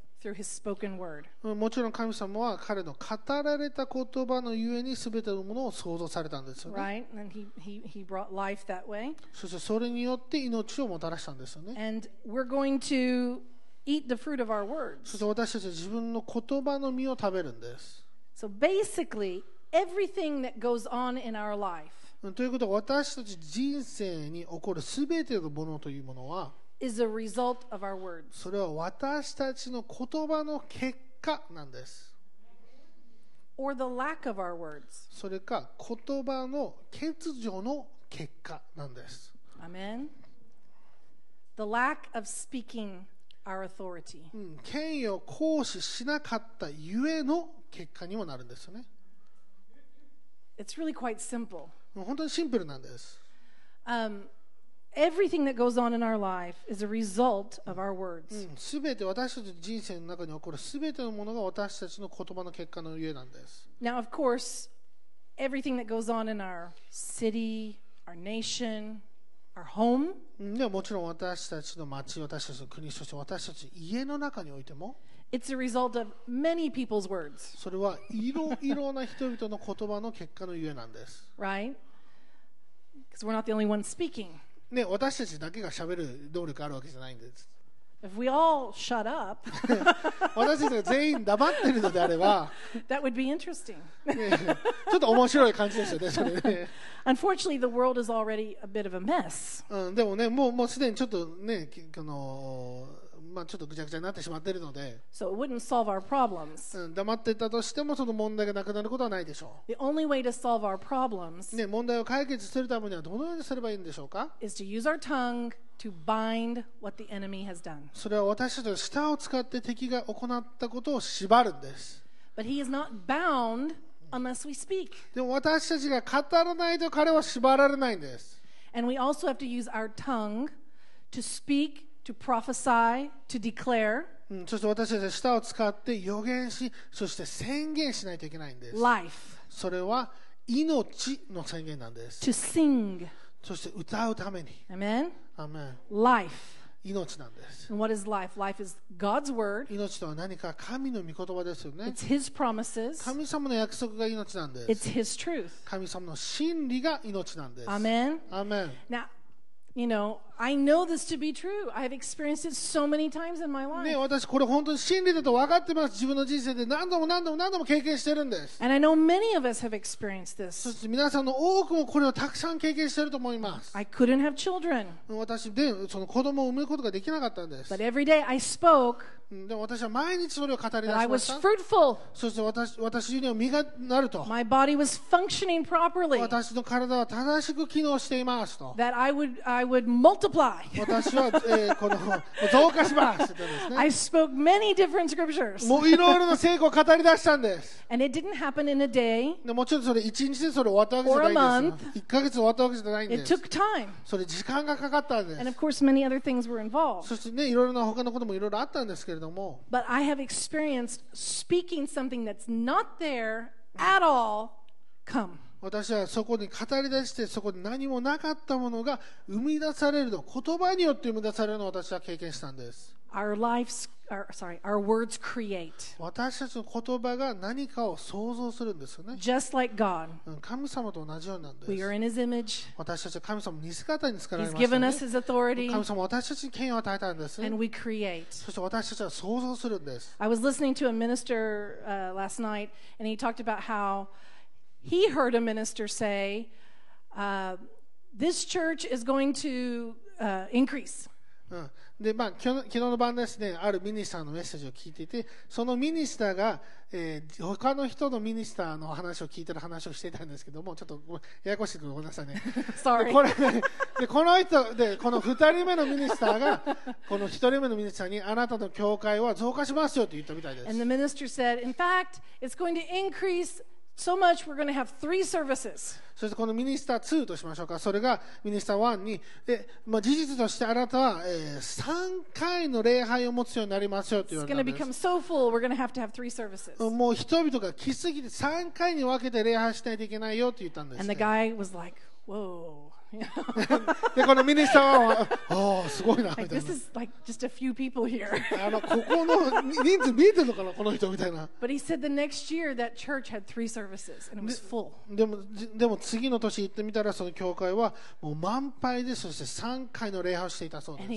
うんもちろん神様は彼の語られた言葉のゆえにすべてのものを創造されたんですよね。そしてそれによって命をもたらしたんですよね。そして私たちは自分の言葉の実を食べるんです。So ということは私たち人生に起こるすべてのものというものは、is a result of our words. それは私たちの言葉の結果なんです。or the lack of our words. それか言葉の欠如の結果なんです。Amen. The lack of speaking our authority. うん、権威を行使しなかったゆえの結果にもなるんですよね。It's really quite simple. 本当にシンプルなんです。Um, everything that goes on in our life is a result of our words. すべて私たちの人生の中に起こるすべてのものが私たちの言葉の結果のゆえなんです。 Now, of course, everything that goes on in our city, our nation, our home うんでももちろん私たちの町、私たちの国、そして私たち家の中においても、 It's a result of many people's words, それはいろいろな人々の言葉の結果のゆえなんです。 right? Because we're not the only ones speaking. ね、私たちだけが喋る能力あるわけじゃないんです。If we all shut up, 私たちが全員黙ってるのであれば、that would be interesting. ねちょっと面白い感じですよね、それね。Unfortunately, the world is already a bit of a mess. うん、でもね、もうもうすでにちょっとね、きあのまあ、ちょっとぐちゃぐちゃになってしまっているので、So it wouldn't solve our problems. うん、黙ってたとしてもその問題がなくなることはないでしょ The only way to solve our problems う。ね、問題を解決するためにはどのようにすればいいんでしょうか is to use our tongue to bind what the enemy has done. それは私たちの舌を使って敵が行ったことを縛るんです。But he is not bound unless we speak. でも私たちが語らないと彼は縛られないんです。And we also have to use our tongue to speak, to prophesy, to declare うん、そして私たちは舌を使って予言し、そして宣言しないといけないんです。life, それは命の宣言なんです。to sing. そして歌うために。Amen? アーメン Life. 命なんです。And what is life? Life is God's word, 命とは何か神の御言葉ですよね。it's his promises, 神様の約束が命なんです。it's his truth. 神様の真理が命なんです。Amen? アーメン Now, you know, I know this to be true. I've experienced it so many times in my ね、 life. 私、これ本当に真理だと分かってます。自分の人生で何度も何度も何度も経験してるんです。 And I know many of us have experienced そ this. して皆さんの多くもこれをたくさん経験してると思います。 I couldn't have children, 私でその子供を産むことができなかったんです。 but every day I spoke うん で私は毎日それを語り出しました。そし私,私には身がなると。私の体は正しく機能していますと。That I 私は、えー、この 増加します、もういろいろな成功を語り出したんです。でもちろんそれ1日でそれ終わったわけじゃないんです。1ヶ月終わったわけじゃないんです。それ時間がかかったんです。そして、ね、いろいろな他のこともいろいろあったんですけど。れども、But I have experienced speaking something that's not there at all come. 私はそこに語り出して、そこに何もなかったものが生み出されるの、言葉によって生み出されるのを私は経験したんです。Our lives our, sorry, our words create. 私たちの言葉が何かを想像するんですよね。 Just like God. うん神様と同じようになんで We are す。 in his image. 私たちは神様の似姿に作られ He's ました given ね us。his authority 神様は私たちに権威を与えたんです。 and we create. そして私たちは想像するんです。 I was listening to a minister uh, last night, and he talked about how he heard a minister say, uh, This church is going to uh, increase. うん、で、まあ、昨日昨日の晩ですね、あるミニスターのメッセージを聞いていて、そのミニスターが、えー他の人のミニスターの話を聞いてる話をしていたんですけども、ちょっとごややこしくごめんなさいね。これねでこの人で、この2人目のミニスターが、この1人目のミニスターに、あなたの教会は増加しますよと言ったみたいです And。the minister said, In fact, it's going to increase そしてこのミニスター2としましょうか、それがミニスター1に、でまあ、事実としてあなたは、えー、3回の礼拝を持つようになりますよというわけです。もう人々が来すぎて3回に分けて礼拝しないといけないよと言ったんです、でこのミニスターは、ああ、すごいな、みたいな。ここの人数見えてるのかな、この人みたいな。でも、でも次の年行ってみたら、その教会はもう満杯で、そして3回の礼拝をしていたそうです。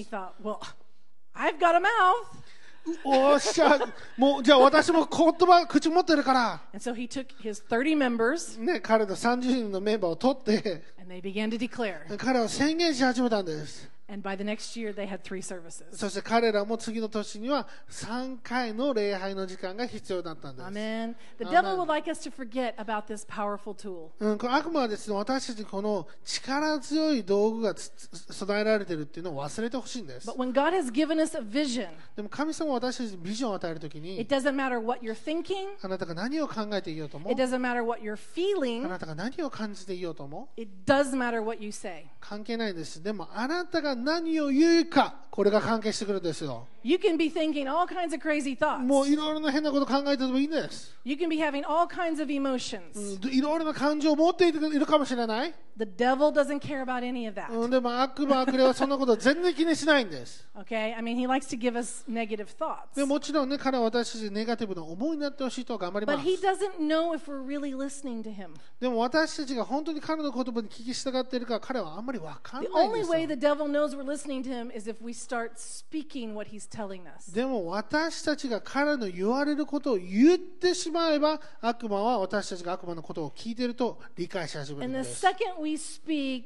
おっしゃ、もう、じゃあ私も言葉、口持ってるから、And so he took his 30 members ね、彼の30人のメンバーを取って、and they began to declare. 彼は宣言し始めたんです。And by the next year, they had three services. そして彼らも次の年には3回の礼拝の時間が必要だったんです。 Amen. The Amen. devil would like us to forget about this powerful tool. うん、この悪魔はですね、私たちにこの力強い道具がつつ備えられているっていうのを忘れてほしいんです。 But when God has given us a vision, でも神様は私たちにビジョンを与えるときに it、doesn't matter what you're thinking, あなたが何を考えていようとも it、doesn't matter what you're あ feeling, なたが何を感じていようとも、 it does matter what you say. 関係ないんです。でもあなたが 何を言うか、これが関係してくるんですよ。You can be thinking all kinds of crazy も thoughts. ういろいろな変なこと考えててもいいんです。You can be having all kinds of emotions. うんいろいろな感情を持っているかもしれない。The devil doesn't care about any of that. うん、でも悪魔悪霊はそんなこと全然気にしないんです。Okay? I mean, he likes to give us negative thoughts. でもちろんね、彼は私たちにネガティブな思いになってほしいと頑張り But ます。he doesn't know if we're really listening to him. でも私たちが本当に彼の言葉に聞き従っているか彼はあんまりわかん The ないんで only す way よ the devil knows we're listening to him is if we start speaking what he's telling us. でも私たちが彼の言われることを言ってしまえば悪魔は私たちが悪魔のことを聞いていると理解し始める And ん the です。second we speak,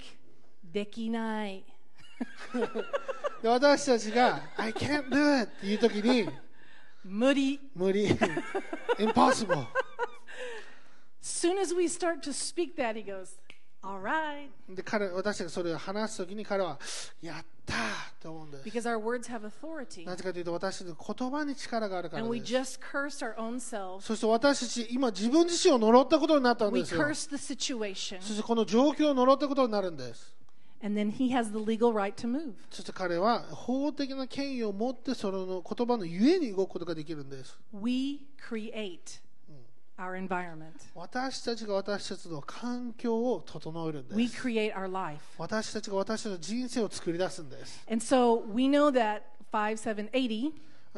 できない。で私たちが I can't do it っていう時に無理。無理 impossible Soon as we start to speak that, he goes, で彼私たちがそれを話す時に彼はやったーと思うんです Because our words have authority. なぜかというと私たちの言葉に力があるから And we です just cursed our own selves. そして私たち今自分自身を呪ったことになったん We ですよ cursed the situation. そしてこの状況を呪ったことになるんです And then he has the legal right to move. そして彼は法的な権威を持ってその言葉のゆえに動くことができるんです We create our environment. 私たちが私たちの環境を整えるんで We す create our life. 私たちが私たちの人生を作り出すんです And so we know that 5780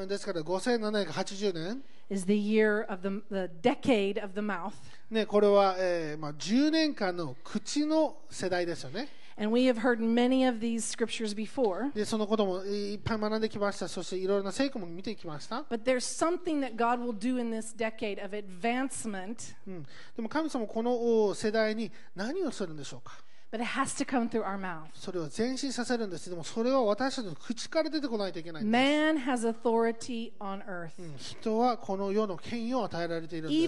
ですから5780年 is the year of the, the decade of the mouth. ね、これは、えーまあ、10年間の口の世代ですよね And we have heard many of these scriptures before. でそのこともいっぱい学んできましたそしていろいろな成果も見てきました、 But there's something that God will do in this decade of advancement, うん、でも神様このお世代に何をするんでしょうか それを前進させるんですけれども、それは私たちの口から出てこないといけないです。人はこの世の権威を与えられているんです。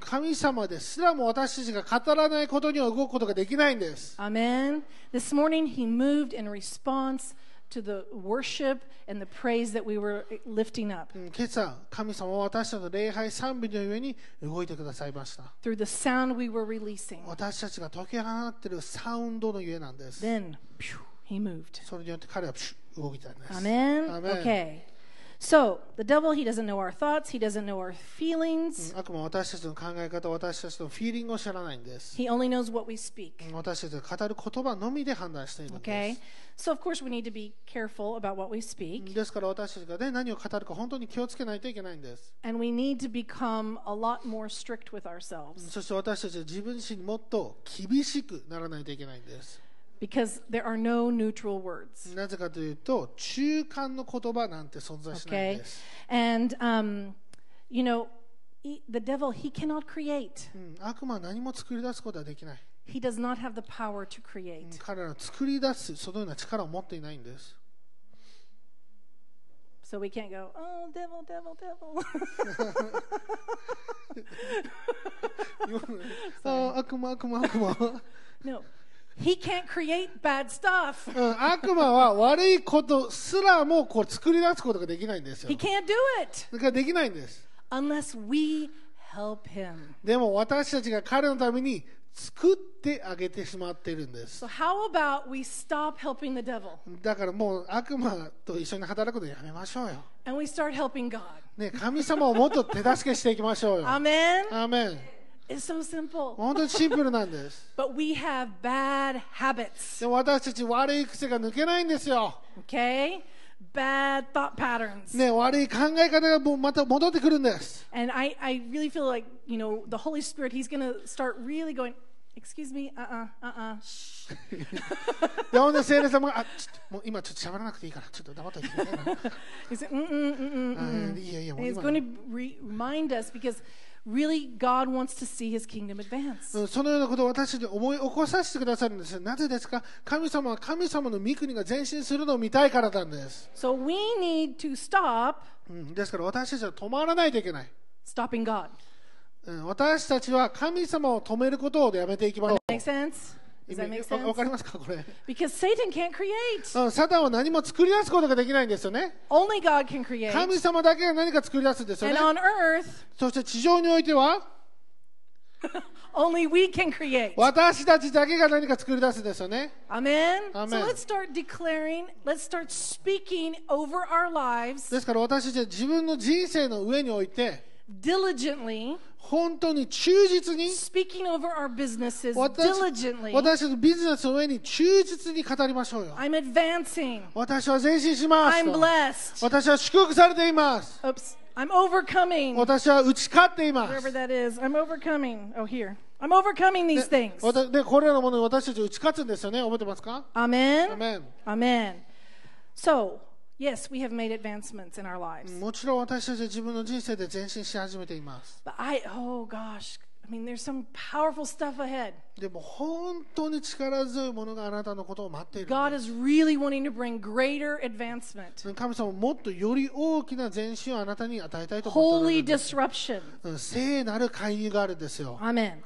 神様ですらも私たちが語らないことには動くことができないんです。アメン。to the worship and the praise that we were lifting up うん今朝、神様は私たちの礼拝賛美の上に動いてくださいました。 through the sound we were releasing. 私たちが解き放っているサウンドのゆえなんです。 Then phew, he moved. それによって彼はプシュ動いたんです。 Amen. Amen. Okay. So the devil, he doesn't know our thoughts, he doesn't know our feelings. あくまで私たちの考え方、私たちのフィーリングを知らないんです。 He only knows what we speak. 私たちが語る言葉のみで判断しているん Okay? で So, of course, we need to be careful about what we す。 speak. ですから私たちが、ね、何を語るか本当に気をつけないといけないんです。 And we need to become a lot more strict with ourselves そして私たちは自分自身にもっと厳しくならないといけないんです。 because there are no neutral words. なぜかというと、中間の言葉なんて存在しないん Okay? です。 And, um, you know, he, the devil, he cannot create. うん、悪魔は何も作り出すことはできない。 He does not have the power to うん create. 彼らは作り出す、そのような力を持っていないんです。 So we can't go, oh, devil, devil, devil. あ悪魔、悪魔、悪魔。 no. He can't create bad stuff. うん、悪魔は悪いことすらもこう作り出すことができないんですよ He。can't do it. だからできないんです。unless we help him. でも私たちが彼のために作ってあげてしまっているんです So, how about we stop helping the devil? だからもう悪魔と一緒に働くのやめましょうよ、and we start helping God? ね、神様をもっと手助けしていきましょうよ Amen? アーメン It's so simple. 本当にシンプルなんです But we have bad habits, でも私たち悪い癖が抜けないんですよ okay? Bad thought patterns. ね、悪い考え方がもうまた戻ってくるんです。 And I, I really feel like, you know, the Holy Spirit, He's going to start really going, excuse me, uh uh, uh uh, shh. で、ほんで、聖霊様が、あ、ちょっと、もう今ちょっと喋らなくていいから、ちょっと黙っておいてくれない He said, mm mm, mm mm, あ mm. いやいや、も And う He's 今 going to re- remind us because really God wants to see His kingdom advance. うんそのようなことを私に思い起こさせてくださるんです。なぜですか？神様は神様の御国が前進するのを見たいからなんです。So we need to stop うん、ですから私たちは止まらないといけない。stopping God. うん、私たちは神様を止めることをやめていきましょう。Make sense? Does that make わわか sense? りますかこれ、Because Satan can't create. うん、サタンは何も作り出すことができないんですよね。Only God can create. 神様だけが何か作り出すんですよ And ね。on earth, そして地上においては only we can create. 私たちだけが何か作り出すんですよね。Amen? Amen. So let's start declaring, let's start speaking over our lives ですから私たちは自分の人生の上において diligently, 本当に忠実に speaking over our businesses 私 diligently. 私のビジネスの上に忠実に語りましょうよ。I'm advancing. 私は前進します I'm と。blessed. 私は祝福されています。Oops. I'm overcoming. 私は打ち勝っていま Wherever す。that is. I'm overcoming. Oh, here. I'm overcoming these things. わたで、これらのものに私たち打ち勝つんですよね。覚えてますか Amen. Amen. Amen. So, yes, we have made advancements in our lives. もちろん私たちは自分の人生で前進し始めています。But I, oh gosh, I mean, there's some powerful stuff ahead. でも本当に力強いものがあなたのことを待っている。God is really wanting to bring greater advancement, 神様はもっとより大きな前進をあなたに与えたいと思っておられ holy るんです。disruption. うん聖なる介入があるんですよ。Amen.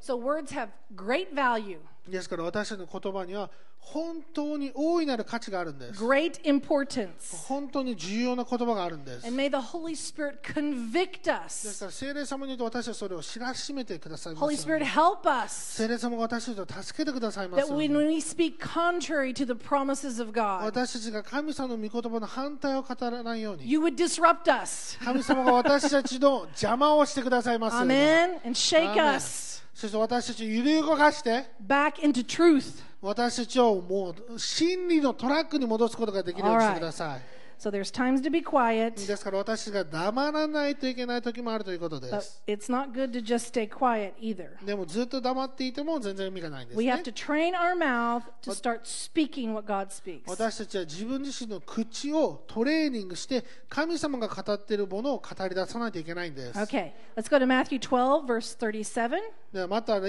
So, words have great value, ですから私たちの言葉には本当に大いなる価値があるんです。great importance. 本当に重要な言葉があるんです。And may the Holy Spirit convict です us. から聖霊様によって私たちそれを知らしめてくださいま Holy すよう Spirit, に。help us 聖霊様が私たちを助けてくださいま that すよう when に。we speak contrary to the promises of God, 私たちが神様の御言葉の反対を語らないように。you would disrupt us. 神様が私たちの邪魔をしてくださいますように。Amen. And shake Amen. us そして私たちを揺り動かして、back into truth. 私たちをもう真理のトラックに戻すことができるようにしてください。So there's times to be quiet, ですから私が黙らないといけない時もあるということで but す。it's not good to just stay quiet either. でもずっと黙っていても全然意味がないんです We ね have。to train our mouth to start speaking what God speaks. 私たちは自分自身の口をトレーニングして神様が語っているものを語り出さないといけないんです。Okay, let's go to Matthew 12, verse 37. ではマタイ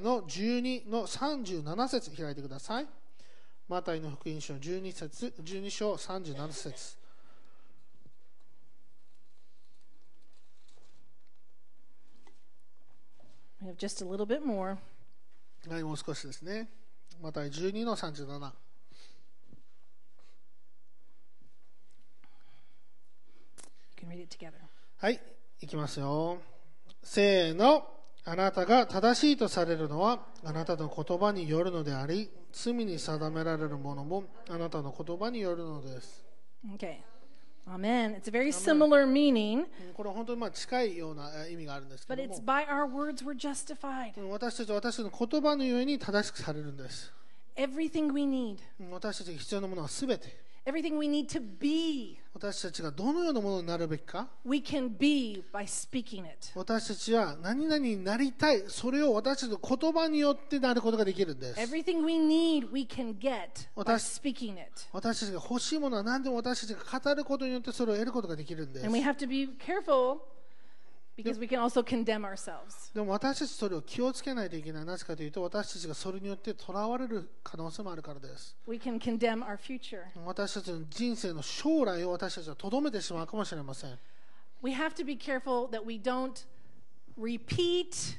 の12の37節開いてください。マタイの福音書12節12章37節.はい、もう少しですね。マタイ12の37。You can read it together. はい、いきますよ。せーの。あなたが正しいとされるのはあなたの言葉によるのであり、罪に定められるものもあなたの言葉によるのです。Okay. Amen. It's a very similar meaning, うんこれは本当にまあ近いようなえ意味があるんですけ but ど it's も、by our words we're justified. うん私たちは私たちの言葉のゆえに正しくされるんです。Everything we need, うん私たちが必要なものはすべて、everything we need to be, 私たちがどのようなものになるべきか、we can be by speaking it. 私たちは何々になりたい、それを私たちの言葉によってなることができるんです。Everything we need, we can get by 私 speaking it. 私たちが欲しいものは何でも私たちが語ることによってそれを得ることができるんです And。we have to be careful because we can also condemn ourselves. でも私たちそれを気をつけないといけない。なぜかというと私たちがそれによって囚われる可能性もあるからです。We can condemn our future. 私たちの人生の将来を私たちはとどめてしまうかもしれません。We have to be careful that we don't repeat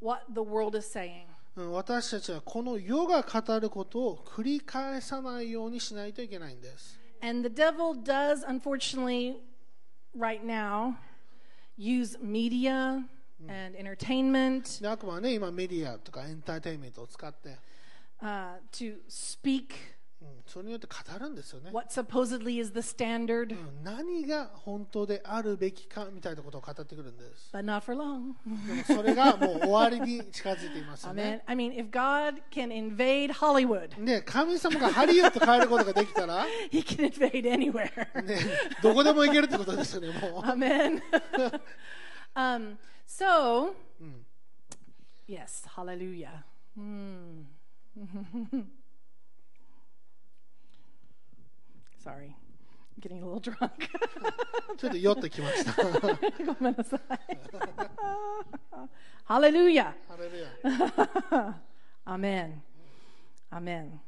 what the world is saying. うん私たちはこの世が語ることを繰り返さないようにしないといけないんです。And the devil does, unfortunately, right now, use media and entertainment で悪魔はね今メディアとかエンターテインメントを使って、 uh, to speak うん、 それによって語るんですよね、what supposedly is the standard, うん何が本当であるべきかみたいなことを語ってくるんです but not for long. でもそれがもう終わりに近づいていますよ.ね I mean, if God can invade Hollywood, ね神様がハリウッド変えることができたら、He can invade anywhere. ね、どこでも行けるってことですよねもう Amen. um, so, yes, hallelujah. Hmm. Sorry, I'm getting a little drunk. ちょっと酔ってきましたごめんなさい。hallelujah. ハレルヤ Amen. Amen.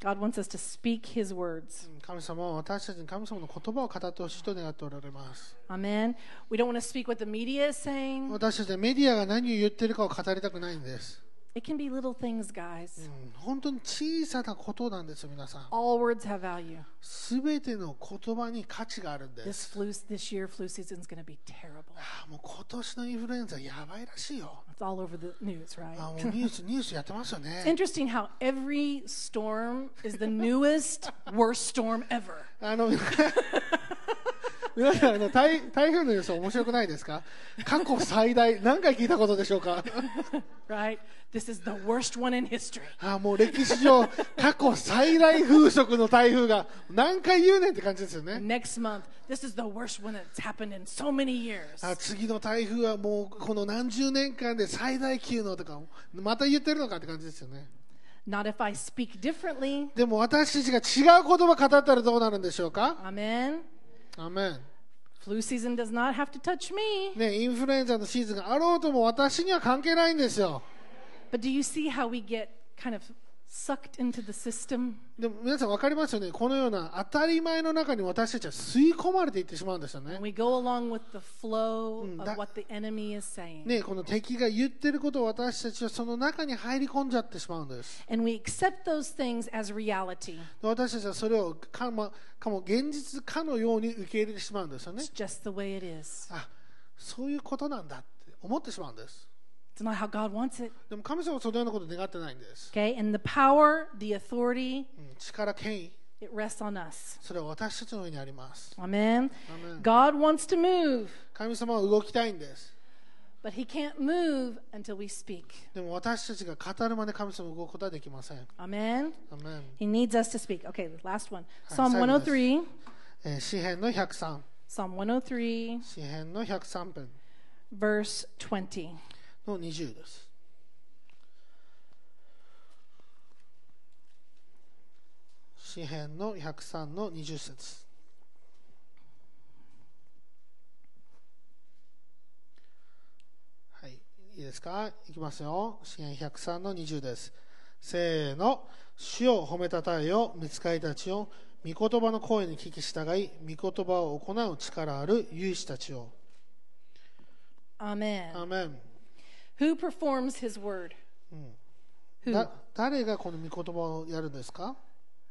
God wants us to speak His words. 神様は私たちに神様の言葉を語ってほしいと願っておられます Amen. We don't want to speak what the media is saying. 私たちはメディアが何を言ってるかを語りたくないんです、It can be little things, guys. うん、本当に小さなことなんですよ皆さん All words have value. すべての言葉に価値があるんで This す flu, this year flu season is going to be terrible. あもう今年のインフルエンザやばいらしいよ It's all over the news, right? あもうニュースニュースやってますよ It's ね interesting how every storm is the newest, worst storm ever. あの 皆さんあの台台風の予想面白くないですか？過去最大何回聞いたことでしょうか？Right? This is the worst one in history. あもう歴史上過去最大風速の台風が何回言うねんって感じですよね Next month, this is the worst one that's happened in so many years. あ次の台風はもうこの何十年間で最大級のとかまた言ってるのかって感じですよね Not if I speak differently. でも私たちが違う言葉語ったらどうなるんでしょうか？Amen. アメン Flu season does not have to touch me. ねインフルエンザのシーズンがあろうとも私には関係ないんですよ But do you see how we get kind of sucked into the system? でも皆さん分かりますよねこのような当たり前の中に私たちは吸い込まれていってしまうんですよね And we go along with the flow Mm, of that- what the enemy is saying. ねこの敵が言ってることを私たちはその中に入り込んじゃってしまうんです And we accept those things as reality. で私たちはそれをか,、ま、かも現実かのように受け入れてしまうんですよね It's just the way it is. あそういうことなんだって思ってしまうんです It's not how God wants it. でも神様はそのようなことを願ってないんです、 Okay? And the power, the authority, うん力権威 it rests on us. それは私たちの上にあります Amen. アメン God wants to move, 神様は動きたいんです but He can't move until we speak. でも私たちが語るまで神様は動くことはできません Amen. アメン He needs us to speak. Okay, the last one. Hi, Psalm silence. 103. えー詩編の103 Psalm 103, 詩編の103分 verse 20. の20です。詩編の103の20節。はいいいですか？いきますよ。詩編103の20です。せーの。主を褒めたたえよ見つかりたちよ御言葉の声に聞き従い御言葉を行う力ある勇士たちよ.アーメン Who performs His word? Who? だ誰がこの御言葉をやるんですか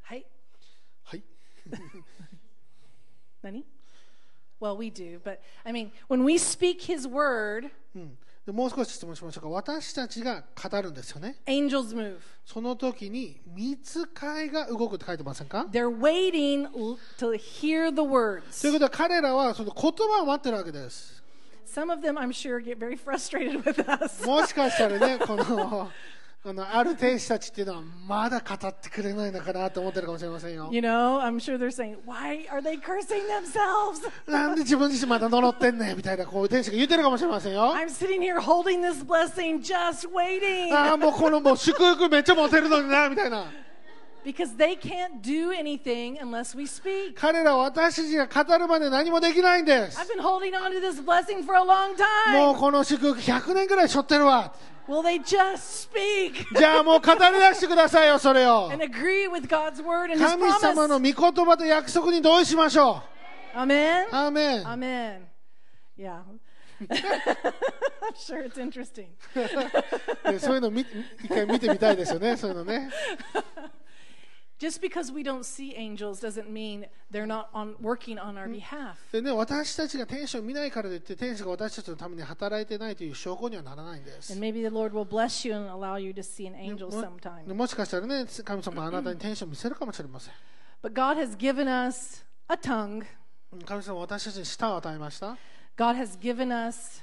Hi. はい。Nani? Well, we do, but I mean, when we speak His word, うん、でもう少し質問しましょうか。私たちが語るんですよね。angels move. その時に、見つかいが動くって書いてませんか They're waiting l- to hear the と words. いうことは彼らはその言葉を待ってるわけです。Some of them, I'm sure, get very frustrated with us. もしかしたらね、この、このある天使たちっていうのはまだ語ってくれないのかなと思ってるかもしれませんよ。You know, I'm sure they're saying, why are they cursing themselves? なんで自分自身まだ呪ってんねんみたいなこういう天使が言ってるかもしれませんよ。I'm sitting here holding this blessing, just waiting. ああ、もうこのもう祝福めっちゃ持てるのにな、みたいな。Because they can't do anything unless we speak. 彼らは私たちが語るまで何もできないんです。I've been holding on to this blessing for a long もう time. この祝福100年ぐらい背負ってるわ。Will they just speak じゃあもう語り出してくださいよ、それを。and agree with God's word and His 神様の promise? 御言葉と約束に同意しましょ.う。アーメン。Amen. Yeah. I'm sure it's interesting. でそういうの見一回見てみたいですよね、そういうのね。Just because we don't see angels doesn't mean they're not on working on our behalf. でね、私たちが天使を見ないからといって天使が私たちのために働いてないという証拠にはならないんです。 And maybe the Lord will bless you and allow you to see an angel も sometime. もしかしたらね、神様はあなたに天使を見せるかもしれません。 But God has given us a tongue. 神様は私たちに舌を与えました。 God has given us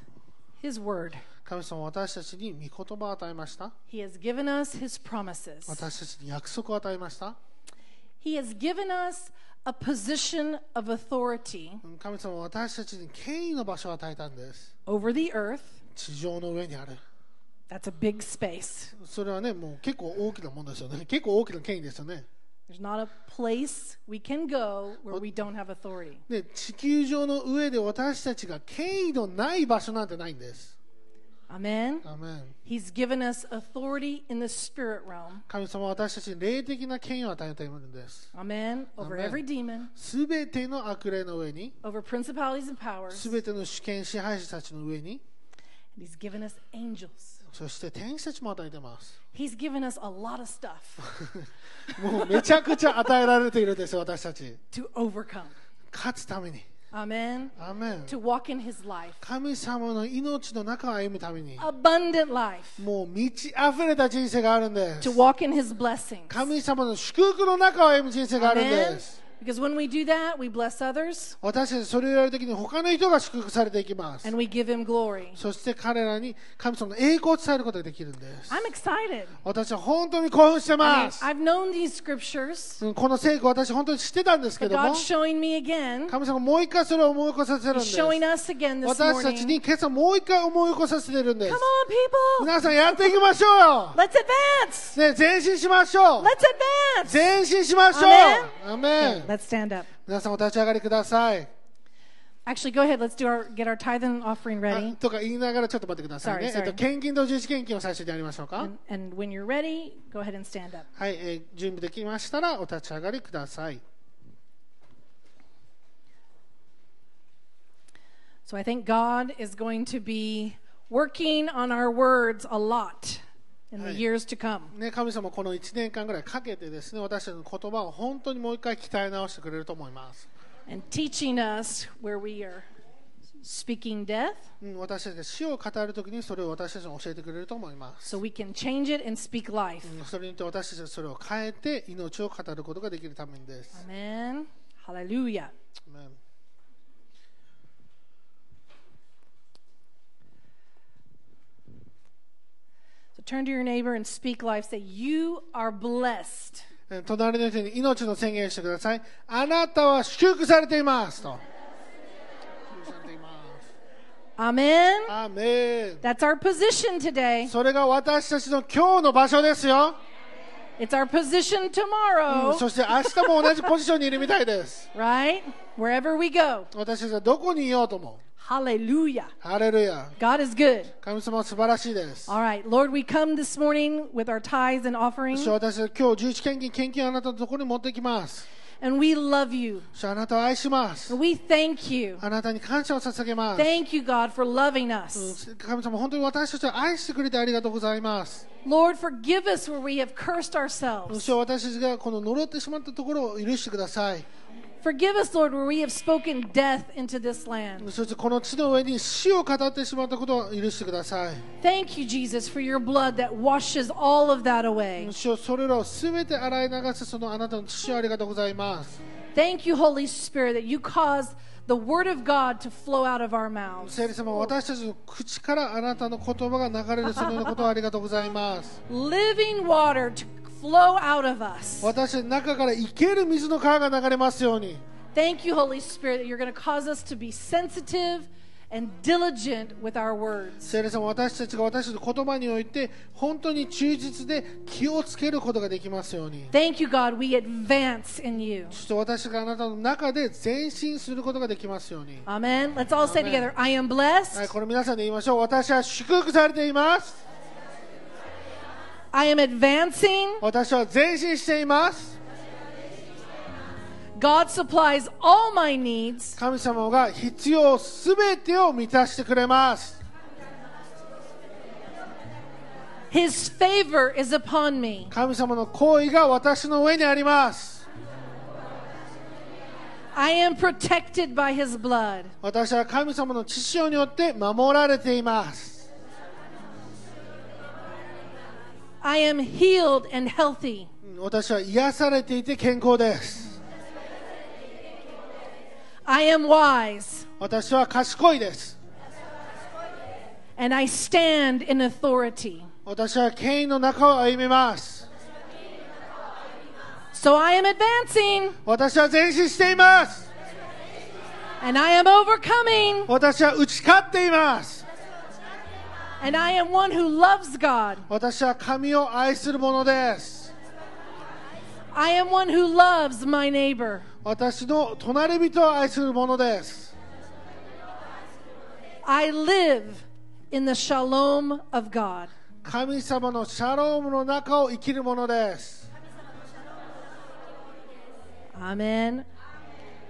His word. 神様は私たちに御言葉を与えました。He has given us His promises. 私たちに約束を与えました。He has given us a position of authority 神様は私たちに権威の場所を与えたんです。over the earth. 地上の上にある。That's a big space. それはね、もう結構大きなもんですよね。結構大きな権威ですよね。There's not a place we can go where we don't have authority. で地球上の上で私たちが権威のない場所なんてないんです。Amen. アメン He's given us authority in the spirit realm. 神様は私たちに霊的な権威を与えているんです。 Amen. Over Amen. every demon, すべての悪霊の上に、 over principalities and powers. すべての主権支配者たちの上に、 And He's given us angels. そして天使たちも与えています。 He's given us a lot of stuff もうめちゃくちゃ与えられているんですよ、私たち。 to overcome. 勝つために。 アメン。アメン。神様の命の中を歩むために。もう満ち溢れた人生があるんです。神様の祝福の中を歩む人生があるんです。Because when we do that, we bless others 私たちそれをやるときに他の人が祝福されていきます。and we give Him glory. そして彼らに神様の栄光を伝えることができるんです。I'm excited. 私は本当に興奮して I mean, ます。I've known these scriptures, うんこの聖句私本当に知ってたんですけども God's、showing me again. 神様もう一回それを思い起こさせるんです。showing us again this 私たち morning. に今朝もう一回思い起こさせてるんで Come す。on, people. 皆さんやっていきましょうよ。Let's advance. ね、前進しましょう。Let's advance. 前進しましょう。アメン Let's stand up. 皆さんお立ち上がりください。 Actually, go ahead. Let's do our get our tithe and offering あ ready. とか言いながらちょっと待ってくださいね。 Sorry, sorry. えっと、献金と自治献金を最初にやりましょうか。 And, and when you're ready, go ahead and stand up. はい、えー準備できましたらお立ち上がりください。 So I think God is going to be working on our words a lot in the Hey. years to come. ね、神様この1年間ぐらいかけてですね、私たちの言葉を本当にもう一回鍛え直してくれると思います。and teaching us where we are speaking death うん、私たちが死を語るときにそれを私たちに教えてくれると思います。so we can change it and speak life. うんそれによって私たちがそれを変えて命を語ることができるためにです。Amen. Hallelujah. アメン So turn to your neighbor and speak life. Say, You are blessed. えー隣の人に命の宣言してください。あなたは祝福されていますと。祝福されています。Amen. アーメン That's our position today. それが私たちの今日の場所ですよ。It's our position うん tomorrow, そして明日も同じポジションにいるみたいです。right? Wherever we go. 私たちはどこにいようとも。Hallelujah. ハレルヤ。 God is good. 神様は素晴らしいです。 All right, Lord, we come this morning with our tithes and そ offering, して私は今日十一献金、献金をあなたのところに持ってきます。 and we love you. そしてあなたを愛します。 We thank you. あなたに感謝を捧げます。 Thank you, God, for loving う us. ん神様、本当に私たちを愛してくれてありがとうございます。 Lord, forgive us where we have cursed そ ourselves. して私たちがこの呪ってしまったところを許してください。 Forgive us, Lord, where we have spoken death into this land. そしてこの地の上に死を語ってしまったことを許してください。 Thank you, Jesus, for your blood that washes all of that away. 主よそれらをすべて洗い流すそのあなたの父をありがとうございます。 Thank you, Holy Spirit, that you cause the word of God to flow out of our mouths. 聖霊様、私たちの口からあなたの言葉が流れるそのようなことをありがとうございます。 Living water to flow out of us. 私の中から生ける水の川が流れますように。Thank you, Holy Spirit, that you're going to cause us to be sensitive and diligent with our words. 聖霊様、私たちが私たちの言葉において本当に忠実で気をつけることができますように。Thank you, God. We advance in you. そして私があなたの中で前進することができますように。Amen. Let's all say together I am はい、blessed. これ皆さんで言いましょう。私は祝福されています。I am advancing. 私は前進しています。God supplies all my needs 神様が必要すべてを満たしてくれます。His favor is upon me. 神様の行為が私の上にあります。I am protected by His blood. 私は神様の血潮によって守られています。I am healed and healthy. うん私は癒されていて健康です。 I am wise. 私は賢いです。 And I stand in authority. 私は権威の中を歩みます。 So I am advancing 私は前進しています。 and I am overcoming 私は打ち勝っています。 and I am one who loves God. 私は神を愛する者です。 I am one who loves my neighbor. 私の隣人を愛する者です。 I live in the shalom of God. 神様のシャロームの中を生きる者です。 Amen.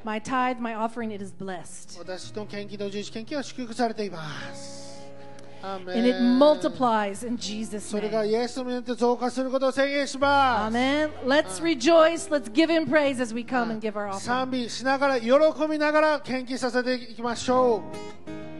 My tithe, my offering, it is blessed. 私の献金と十字献金は祝福されています。 アーメン And it multiplies in Jesus' それが name. イエスのによって増加することを宣言します。 Amen. Let's rejoice. Let's give him praise as we come and give our offering. 賛美しながら、喜びながら献金させていきましょう。